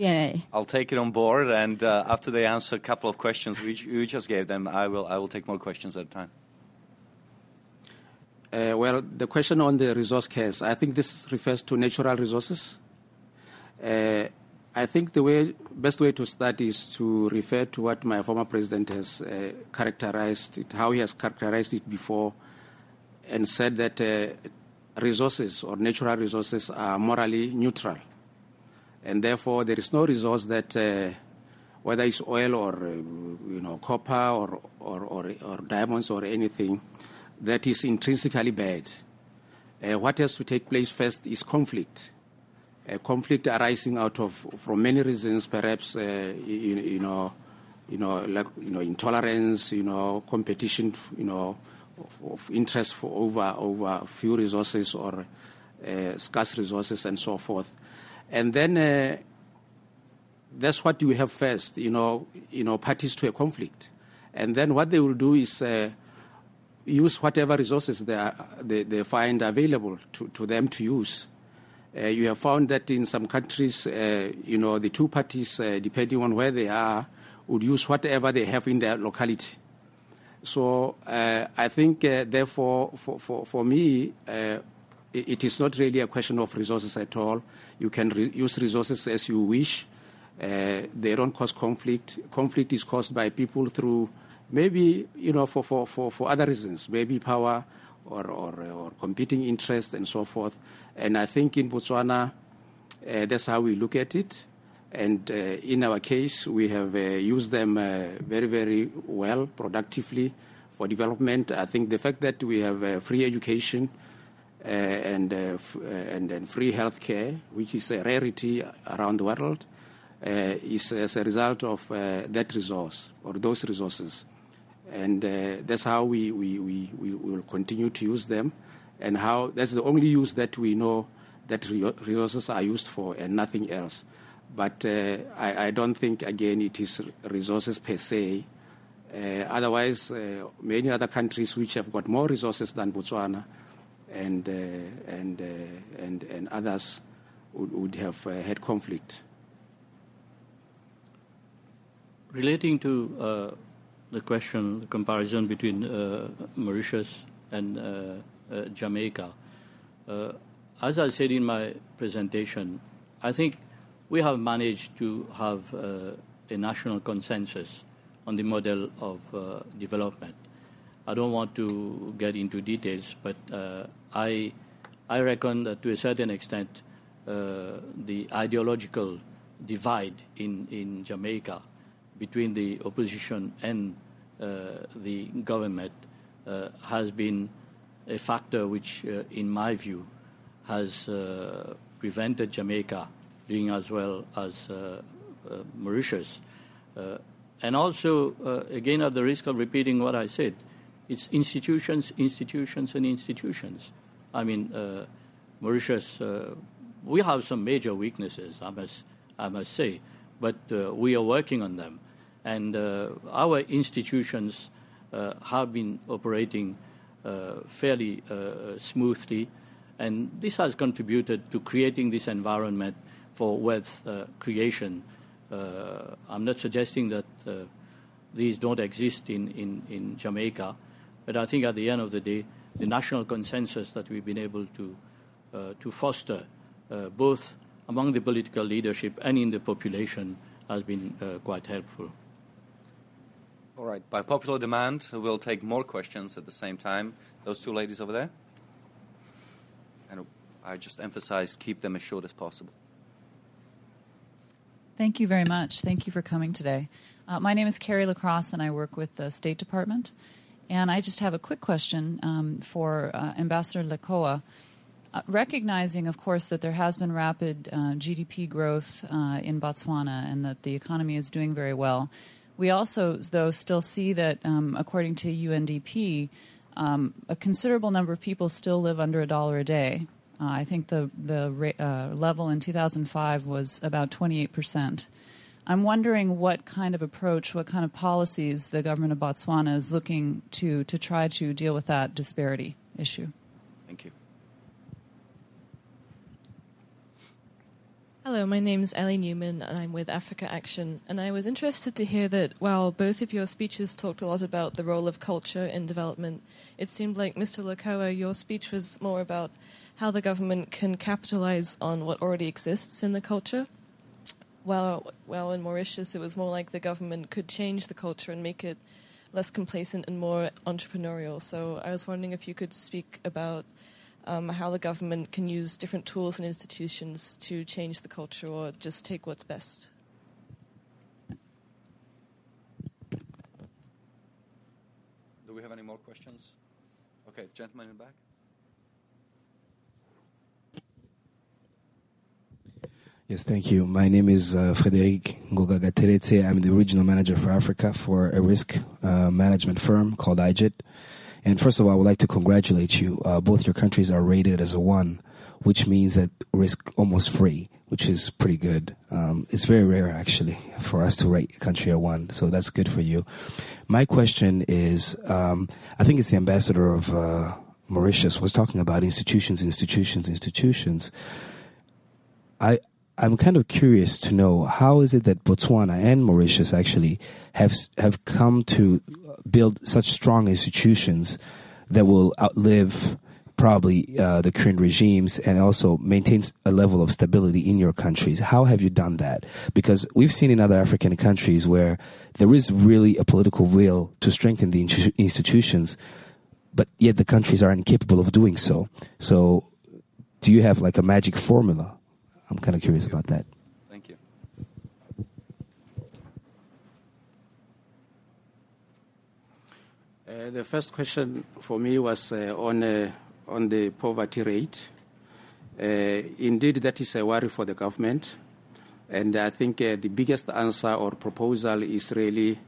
I'll take it on board, and uh, after they answer a couple of questions we, you just gave them, I will, I will take more questions at a time. Uh, well, the question on the resource case, I think this refers to natural resources. Uh, I think the way, best way to start is to refer to what my former president has uh, characterized it, how he has characterized it before, and said that uh, resources or natural resources are morally neutral, and therefore there is no resource that, uh, whether it's oil or uh, you know copper or, or, or, or diamonds or anything, that is intrinsically bad. Uh, what has to take place first is conflict. A conflict arising out of from many reasons, perhaps uh, you, you, know, you know, like you know, intolerance, you know, competition, you know, of, of interest for over over few resources or uh, scarce resources and so forth, and then uh, that's what you have first, you know, you know, parties to a conflict, and then what they will do is uh, use whatever resources they, are, they, they, find available to, to them to use. Uh, you have found that in some countries, uh, you know, the two parties, uh, depending on where they are, would use whatever they have in their locality. So uh, I think, uh, therefore, for, for, for me, uh, it, is not really a question of resources at all. You can re- use resources as you wish. they don't cause conflict. Conflict is caused by people through maybe you know for, for, for, for other reasons, maybe power or, or, or competing interests and so forth. And I think in Botswana, uh, that's how we look at it. And uh, in our case, we have uh, used them uh, very, very well, productively for development. I think the fact that we have uh, free education uh, and, f- and, and free health care, which is a rarity around the world, is as a result of that resource or those resources and uh, that's how we, we, we, we will continue to use them. And how that's the only use that we know that resources are used for and nothing else. But uh, I, I, don't think again it is resources per se. Uh, otherwise uh, many other countries which have got more resources than botswana and, uh, and, uh, and, and others would, would have had conflict. Relating to the question, the comparison between uh, Mauritius and uh, uh, Jamaica. as I said in my presentation, I think we have managed to have a national consensus on the model of development. I don't want to get into details, but I, I reckon that to a certain extent, uh, the ideological divide in, in Jamaica between the opposition and uh, the government uh, has been a factor which, uh, in my view, has prevented Jamaica doing as well as Mauritius. and also, again, at the risk of repeating what I said, it's institutions, institutions, and institutions. I mean, Mauritius, we have some major weaknesses, I must, I must say, but uh, we are working on them. And uh, our institutions uh, have been operating uh, fairly uh, smoothly, and this has contributed to creating this environment for wealth uh, creation. Uh, I'm not suggesting that these don't exist in, Jamaica, but I think at the end of the day, the national consensus that we've been able to, to foster, both among the political leadership and in the population, has been quite helpful. All right. By popular demand, we'll take more questions at the same time. Those two ladies over there. And I just emphasize keep them as short as possible. Thank you very much. Thank you for coming today. Uh, my name is Carrie Lacrosse, and I work with the State Department. And I just have a quick question um, for uh, Ambassador Lekoa. Uh, recognizing, of course, that there has been rapid uh, GDP growth uh, in Botswana and that the economy is doing very well, we also, though, still see that, um, according to UNDP, um, a considerable number of people still live under a dollar a day. Uh, I think the the uh, level in 2005 was about 28 percent. I'm wondering what kind of approach, what kind of policies the government of Botswana is looking to to try to deal with that disparity issue. Thank you. Hello, my name is Ellie Newman and I'm with Africa Action. And I was interested to hear that while both of your speeches talked a lot about the role of culture in development, it seemed like Mr. Lekoa, your speech was more about how the government can capitalize on what already exists in the culture. Well, well, in Mauritius, it was more like the government could change the culture and make it less complacent and more entrepreneurial. So I was wondering if you could speak about um, how the government can use different tools and institutions to change the culture or just take what's best. Do we have any more questions? Okay, gentleman in the back. Yes, thank you. My name is uh, Frederic Ngogagateretse. I'm the regional manager for Africa for a risk uh, management firm called IJIT. And first of all, I would like to congratulate you. Uh, both your countries are rated as a one, which means that risk almost free, which is pretty good. Um, it's very rare, actually, for us to rate a country a one, so that's good for you. My question is um, I think it's the ambassador of uh, Mauritius was talking about institutions, institutions, institutions. I, I'm kind of curious to know how is it that Botswana and Mauritius actually have have come to build such strong institutions that will outlive probably uh, the current regimes and also maintains a level of stability in your countries. How have you done that? Because we've seen in other African countries where there is really a political will to strengthen the institutions, but yet the countries are incapable of doing so. So, do you have like a magic formula? I'm kind of curious about that. Thank you. Uh, the first question for me was uh, on uh, on the poverty rate. Uh, indeed, that is a worry for the government, and I think uh, the biggest answer or proposal is really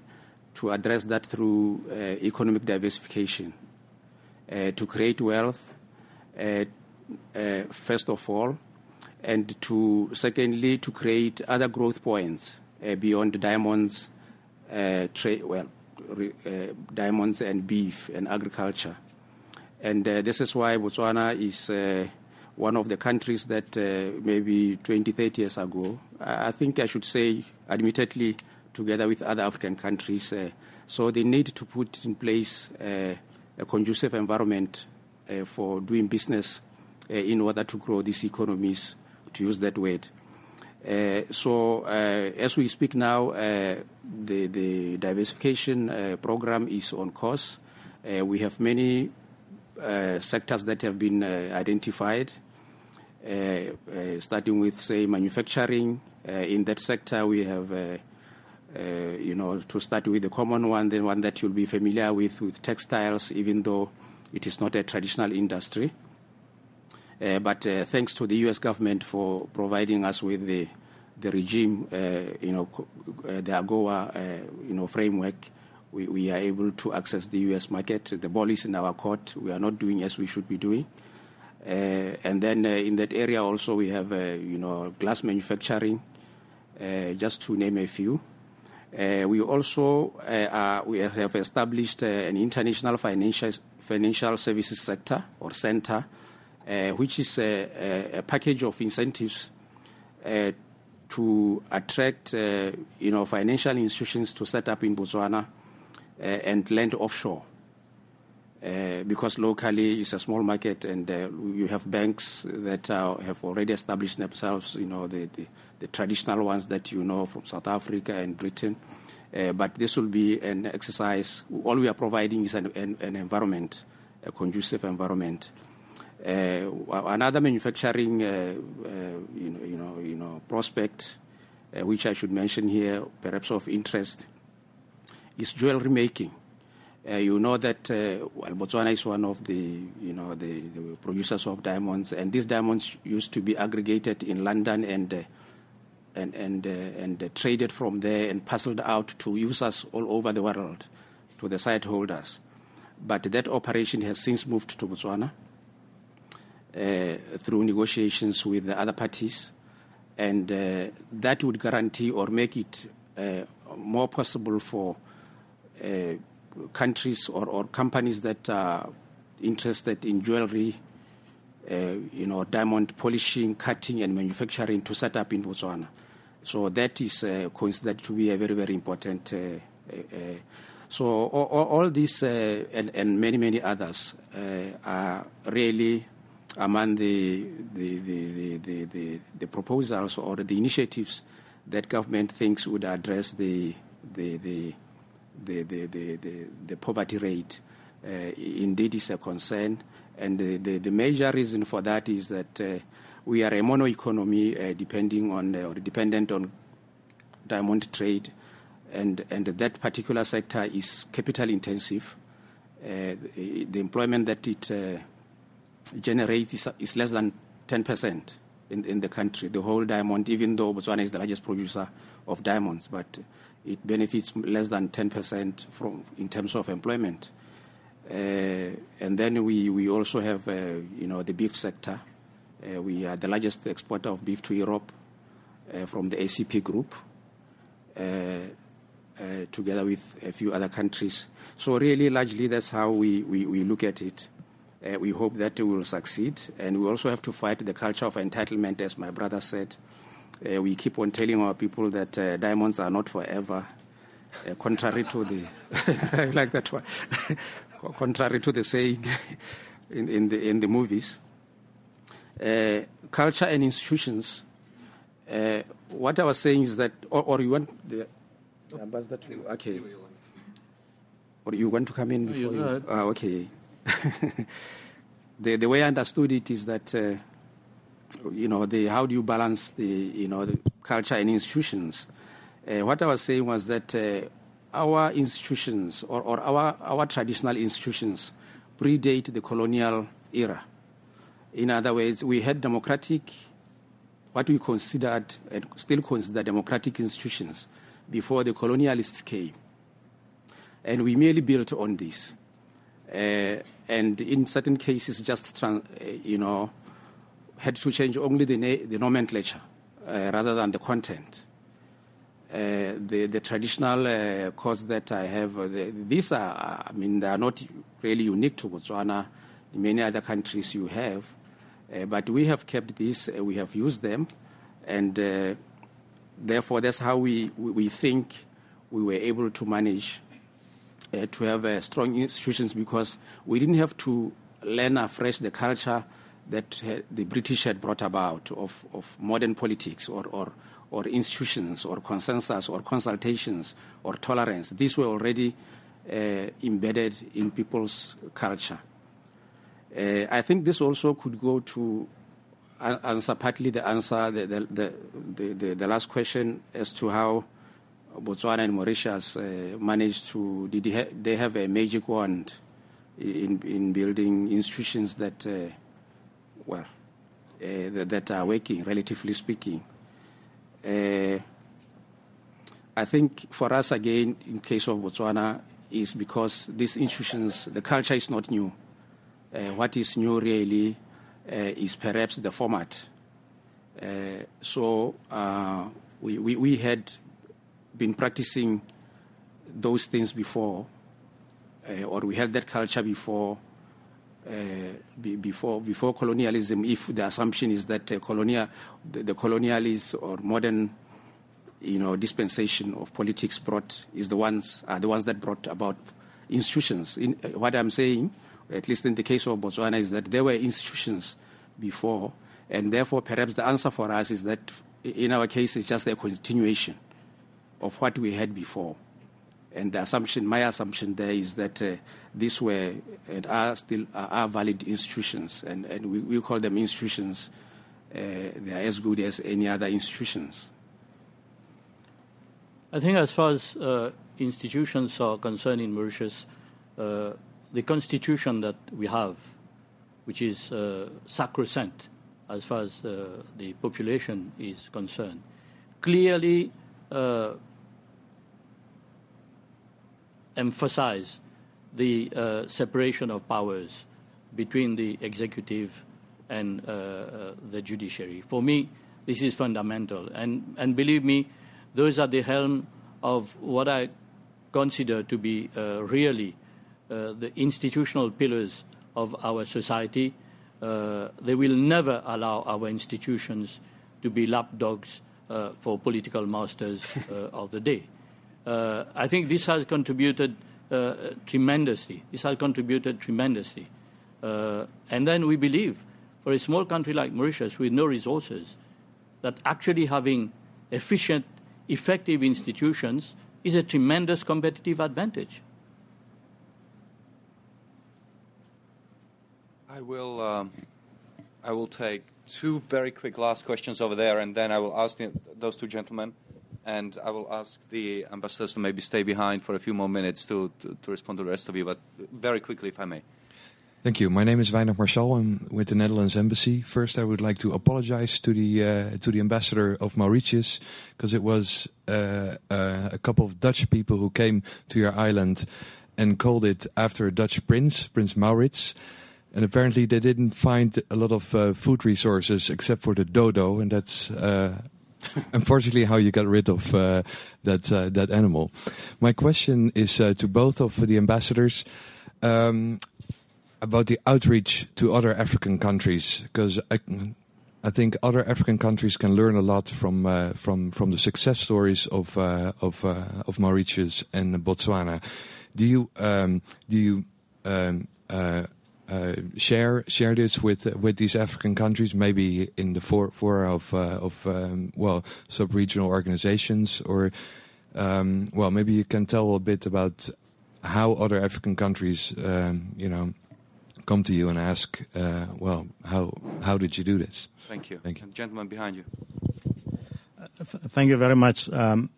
to address that through uh, economic diversification, to create wealth. first of all, and to secondly to create other growth points uh, beyond diamonds, uh, well, re- uh, diamonds and beef and agriculture. And uh, this is why Botswana is uh, one of the countries that uh, maybe 20, 30 years ago, I think I should say, admittedly, together with other African countries, so they need to put in place a conducive environment for doing business in order to grow these economies to use that word. Uh, so uh, as we speak now, uh, the, the diversification uh, program is on course. Uh, we have many uh, sectors that have been identified, starting with, say, manufacturing. in that sector, we have, you know, to start with the common one, the one that you'll be familiar with, with textiles, even though it is not a traditional industry. Uh, but uh, thanks to the U.S. government for providing us with the the regime, uh, you know, the AGOA, you know, framework, we, we are able to access the U.S. market. The ball is in our court. We are not doing as we should be doing. Uh, and then uh, in that area also we have, uh, you know, glass manufacturing, just to name a few. we also are, we have established an international financial financial services sector or center which is a, a, package of incentives uh, to attract uh, you know, financial institutions to set up in Botswana uh, and lend offshore. Uh, because locally it's a small market and uh, you have banks that have already established themselves, you know, the, the, the, traditional ones that you know from South Africa and Britain. but this will be an exercise. All we are providing is an, an, an environment, a conducive environment uh, another manufacturing, uh, uh, you know, you know, you know, prospect uh, which I should mention here, perhaps of interest, is jewelry making. Uh, you know that uh, well, Botswana is one of the you know the, the, producers of diamonds, and these diamonds used to be aggregated in London and uh, and and uh, and uh, traded from there and parceled out to users all over the world, to the sightholders. But that operation has since moved to Botswana uh, through negotiations with the other parties, and that would guarantee or make it more possible for countries or, or companies that are interested in jewelry, uh, you know, diamond polishing, cutting, and manufacturing to set up in Botswana. So that is uh, considered to be a very, very important. Uh, uh, uh so all, all these uh, and, and, many, many others are really among the the, the, the, the, the proposals or the initiatives that government thinks would address the, the, the the, the, the, the, the poverty rate uh, indeed is a concern. And the, the, the, major reason for that is that uh, we are a mono economy uh, depending on or dependent on diamond trade, and, and that particular sector is capital intensive. Uh, the employment that it uh, generates is, less than 10% in, in the country, the whole diamond, even though Botswana is the largest producer of diamonds. But it benefits less than 10% from, in terms of employment. Uh, and then we, we also have, uh, you know, the beef sector. Uh, we are the largest exporter of beef to Europe uh, from the ACP group, uh, uh, together with a few other countries. So really, largely, that's how we, we, we look at it. We hope that we will succeed. And we also have to fight the culture of entitlement, as my brother said. Uh, we keep on telling our people that uh, diamonds are not forever, uh, contrary to the I like that one, contrary to the saying in, in the in the movies. Uh, culture and institutions. Uh, what I was saying is that, or, or you want the, ambassador to okay, or you want to come in before you? you ah, okay. the the way I understood it is that uh, you know, the, how do you balance the, you know, the culture and institutions? Uh, what I was saying was that uh, our institutions or, or our, our traditional institutions predate the colonial era. In other words, we had democratic, what we considered and still consider democratic institutions before the colonialists came. And we merely built on this. Uh, and in certain cases, just, trans, uh, you know, had to change only the, na- the nomenclature uh, rather than the content. Uh, the, the traditional uh, course that I have, the, these are, I mean, they are not really unique to Botswana. In many other countries you have. But we have kept these, we have used them, and therefore that's how we, we think we were able to manage to have strong institutions because we didn't have to learn afresh the culture that the British had brought about of, of modern politics or, or, or institutions or consensus or consultations or tolerance. These were already uh, embedded in people's culture. Uh, I think this also could go to answer partly the answer, the, the, the, the last question as to how Botswana and Mauritius uh, managed to, they, they have a magic wand in, in building institutions that uh, well, uh, that, that, are working, relatively speaking. Uh, I think for us, again, in case of Botswana, is because these institutions, the culture is not new. Uh, what is new really uh, is perhaps the format. So we, we, we, had been practicing those things before, or we had that culture before, uh, before before colonialism, if the assumption is that uh, colonial, the, the colonialist or modern, you know, dispensation of politics brought is the ones are the ones that brought about institutions. In, uh, what I'm saying, at least in the case of Botswana, is that there were institutions before, and therefore perhaps the answer for us is that in our case it's just a continuation of what we had before. And the assumption, my assumption there is that uh, these were and are still are valid institutions, and, and we, we call them institutions. Uh, they are as good as any other institutions. I think, as far as uh, institutions are concerned in Mauritius, uh, the constitution that we have, which is uh, sacrosanct as far as uh, the population is concerned, clearly emphasize the uh, separation of powers between the executive and uh, uh, the judiciary. For me, this is fundamental. And, and believe me, those are the helm of what I consider to be uh, really uh, the institutional pillars of our society. Uh, they will never allow our institutions to be lapdogs for political masters of the day. Uh, I think this has contributed uh, tremendously. This has contributed tremendously. Uh, and then we believe, for a small country like Mauritius with no resources, that actually having efficient, effective institutions is a tremendous competitive advantage. I will, um, I will take two very quick last questions over there, and then I will ask the, those two gentlemen, and I will ask the ambassadors to maybe stay behind for a few more minutes to, to, to respond to the rest of you, but very quickly, if I may. Thank you. My name is Weinig Marcel. I'm with the Netherlands Embassy. First, I would like to apologize to the uh, to the ambassador of Mauritius because it was uh, uh, a couple of Dutch people who came to your island and called it after a Dutch prince, Prince Maurits. And apparently, they didn't find a lot of uh, food resources except for the dodo, and that's uh, unfortunately how you got rid of uh, that that animal. My question is to both of the ambassadors. Um, about the outreach to other African countries because I, I think other African countries can learn a lot from uh, from from the success stories of uh, of uh, of Mauritius and Botswana. Do you um, do you um, uh, uh, share share this with with these African countries? Maybe in the four four of uh, of um, well sub regional organizations, or um, well maybe you can tell a bit about how other African countries um, you know come to you and ask, uh, well, how how did you do this? Thank you. Thank you. gentleman behind you. Uh, th- thank you very much. Um,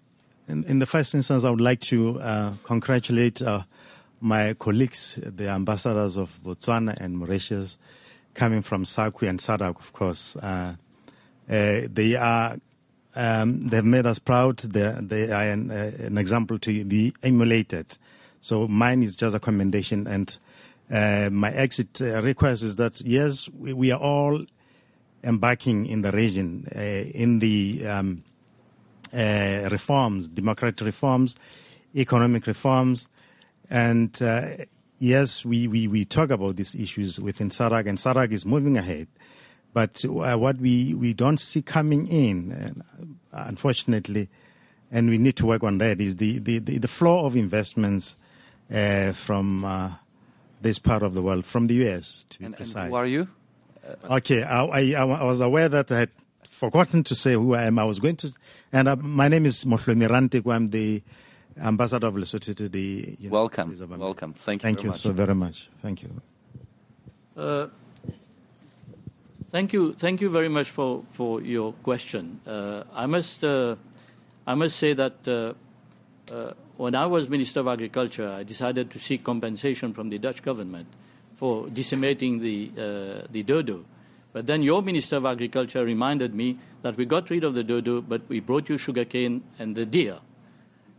in, in, the first instance, I would like to uh, congratulate uh, my colleagues, the ambassadors of Botswana and Mauritius, coming from SACU and SADC, of course. Uh, uh, they are um, they've made us proud. They, they are an, an example to be emulated. So mine is just a commendation and uh, my exit uh, request is that yes, we, we, are all embarking in the region uh, in the um, uh, reforms, democratic reforms, economic reforms, and uh, yes, we, we, we talk about these issues within SADC, and SADC is moving ahead. But what we, we don't see coming in, unfortunately, and we need to work on that, is the, the, the, the flow of investments from this part of the world, from the US, to be and, precise. And who are you? Uh, okay, I, I, I, was aware that I had forgotten to say who I am. I was going to, and uh, my name is Mohlomi Rantikwa. I'm the ambassador of Lesotho to the. United welcome, welcome. Thank you. Thank very you much. so very much. Thank you. Uh, thank you, thank you very much for, for your question. Uh, I must, uh, I must say that uh, when I was Minister of Agriculture, I decided to seek compensation from the Dutch government for decimating the, uh, the dodo. But then your Minister of Agriculture reminded me that we got rid of the dodo, but we brought you sugarcane and the deer, uh,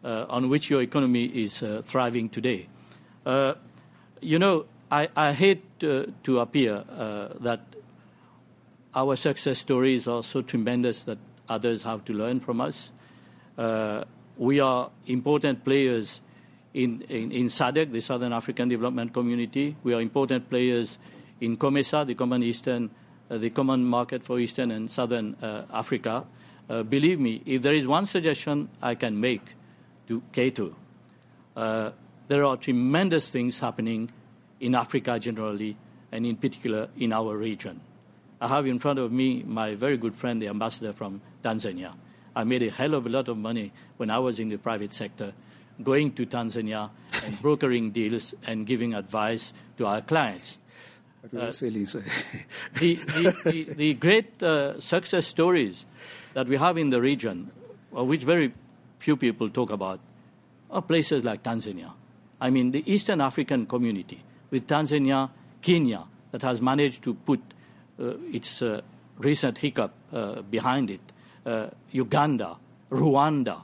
on which your economy is uh, thriving today. Uh, you know, I, I hate uh, to appear uh, that our success stories are so tremendous that others have to learn from us we are important players in, in, in SADC, the Southern African Development Community. We are important players in COMESA, the Common Eastern, uh, the Common Market for Eastern and Southern uh, Africa. Uh, believe me, if there is one suggestion I can make to Cato, uh, there are tremendous things happening in Africa generally, and in particular in our region. I have in front of me my very good friend, the ambassador from Tanzania. I made a hell of a lot of money when I was in the private sector, going to Tanzania and brokering deals and giving advice to our clients. Uh, the, the, the, the, great uh, success stories that we have in the region, which very few people talk about are places like Tanzania. I mean, the Eastern African community, with Tanzania, Kenya, that has managed to put uh, its uh, recent hiccup uh, behind it, uh, Uganda, Rwanda,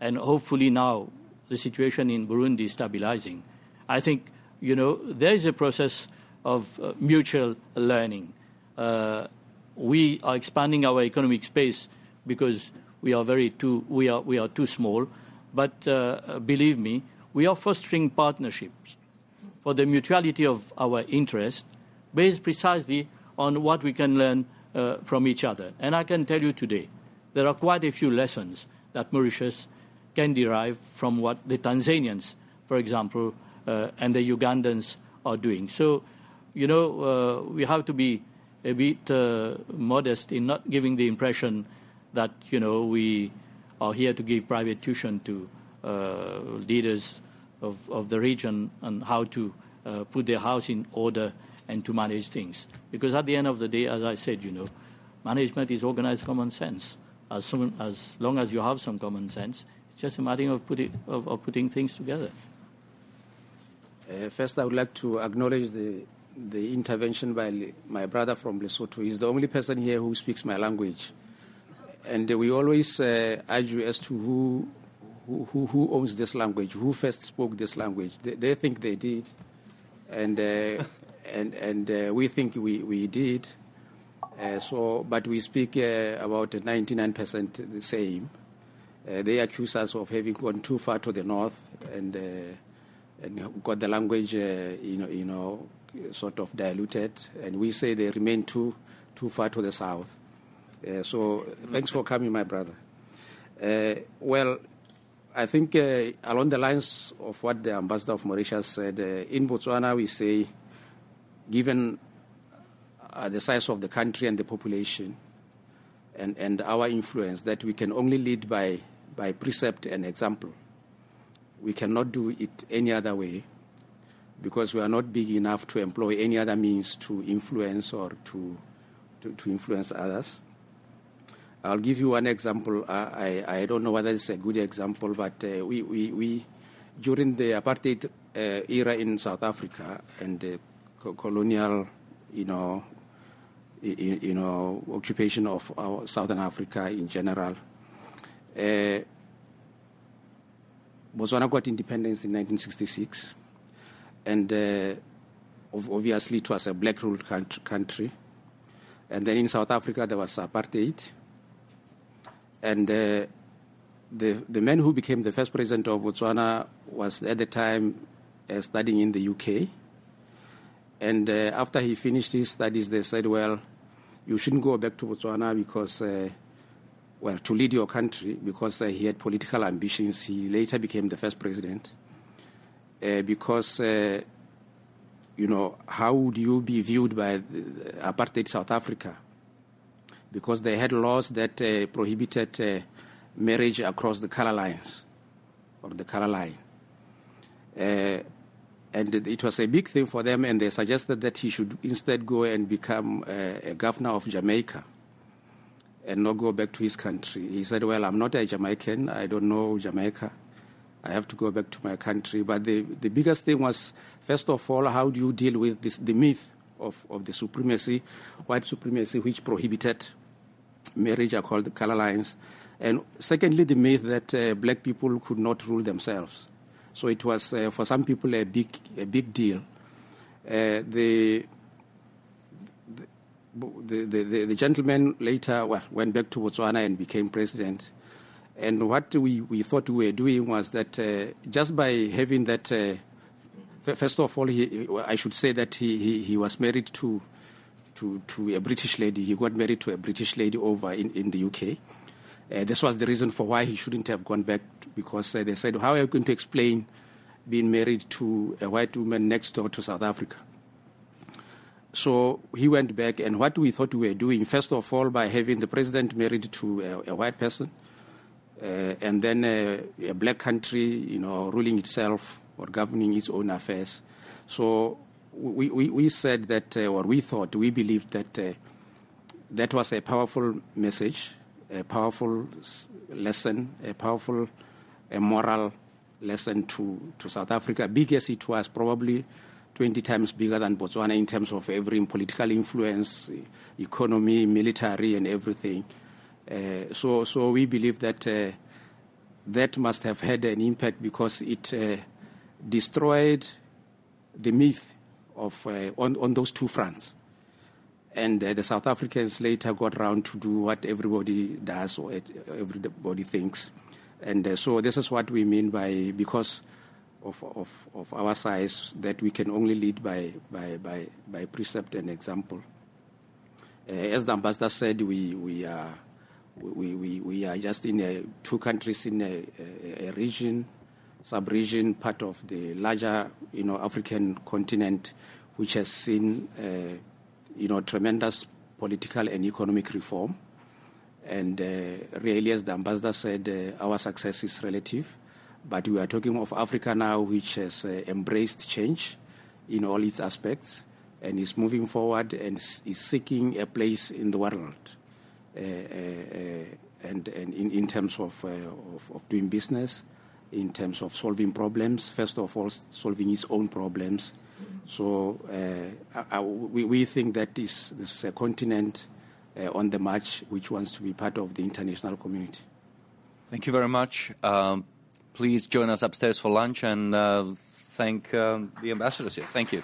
and hopefully now the situation in Burundi is stabilizing. I think, you know, there is a process of uh, mutual learning. Uh, we are expanding our economic space because we are very too we are we are too small. But uh, believe me, we are fostering partnerships for the mutuality of our interest, based precisely on what we can learn uh, from each other. And I can tell you today, there are quite a few lessons that Mauritius can derive from what the Tanzanians, for example, uh, and the Ugandans are doing. So, you know, uh, we have to be a bit uh, modest in not giving the impression that, you know, we are here to give private tuition to uh, leaders of, of the region on how to uh, put their house in order and to manage things. Because at the end of the day, as I said, you know, management is organized common sense. As, soon, as long as you have some common sense, it's just a matter of putting, of, of putting things together. Uh, first, I would like to acknowledge the, the intervention by my brother from Lesotho. He's the only person here who speaks my language. And we always uh, argue as to who, who, who owns this language, who first spoke this language. They, they think they did, and, uh, and, and uh, we think we, we did. Uh, so, but we speak uh, about 99% the same. Uh, they accuse us of having gone too far to the north and, and got the language, you know, you know, sort of diluted, and we say they remain too, too far to the south. Uh, so thanks for coming, my brother. Uh, well, I think uh, along the lines of what the ambassador of Mauritius said, in Botswana we say, given the size of the country and the population, and, and our influence, that we can only lead by, by precept and example. We cannot do it any other way because we are not big enough to employ any other means to influence or to, to, to influence others. I'll give you one example. I, I don't know whether it's a good example, but uh, we, we, we, during the apartheid uh, era in South Africa and the colonial, you know, you, you know, occupation of our Southern Africa in general, uh, Botswana got independence in 1966, and uh, obviously it was a black-ruled country. And then in South Africa there was apartheid and uh, the, the man who became the first president of Botswana was at the time uh, studying in the UK. And uh, after he finished his studies, they said, well, you shouldn't go back to Botswana because, uh, well, to lead your country because uh, he had political ambitions. He later became the first president because, you know, how would you be viewed by apartheid South Africa? Because they had laws that uh, prohibited uh, marriage across the color lines or the color line. Uh, and it was a big thing for them, and they suggested that he should instead go and become a governor of Jamaica and not go back to his country. He said, Well, I'm not a Jamaican, I don't know Jamaica. I have to go back to my country. But the, the biggest thing was, first of all, how do you deal with this, the myth of, of the supremacy, white supremacy, which prohibited marriage are called color lines. And secondly, the myth that uh, black people could not rule themselves. So it was, uh, for some people, a big, a big deal. Uh, the, the, the, the, the, gentleman later well, went back to Botswana and became president. And what we, we thought we were doing was that uh, just by having that, uh, first of all, he, I should say that he, he, he was married to to, to a British lady. He got married to a British lady over in, in the UK. Uh, this was the reason for why he shouldn't have gone back because uh, they said, How are you going to explain being married to a white woman next door to South Africa? So he went back, and what we thought we were doing, first of all, by having the president married to a, a white person, uh, and then a, a black country, you know, ruling itself or governing its own affairs. So we, we, we said that, uh, or we thought, we believed that uh, that was a powerful message a powerful lesson, a powerful a moral lesson to, to South Africa. Big as it was, probably 20 times bigger than Botswana in terms of every political influence, economy, military, and everything. Uh, so, so we believe that uh, that must have had an impact because it uh, destroyed the myth of uh, on, on those two fronts. And uh, the South Africans later got around to do what everybody does or everybody thinks. And uh, so this is what we mean by because of, of, of our size that we can only lead by, by, by, by precept and example. Uh, as the ambassador said, we, we, are, we, we, we are just in a, two countries in a, a, a region, sub-region, part of the larger you know, African continent, which has seen uh, you know, tremendous political and economic reform. And uh, really, as the ambassador said, uh, our success is relative. But we are talking of Africa now, which has uh, embraced change in all its aspects and is moving forward and is seeking a place in the world. Uh, uh, and, and in, in terms of, of, of, doing business, in terms of solving problems, first of all, solving its own problems. So I, I, we, we think that this, this is a continent on the march which wants to be part of the international community. Thank you very much. Um, please join us upstairs for lunch and uh, thank um, the ambassadors here. Thank you.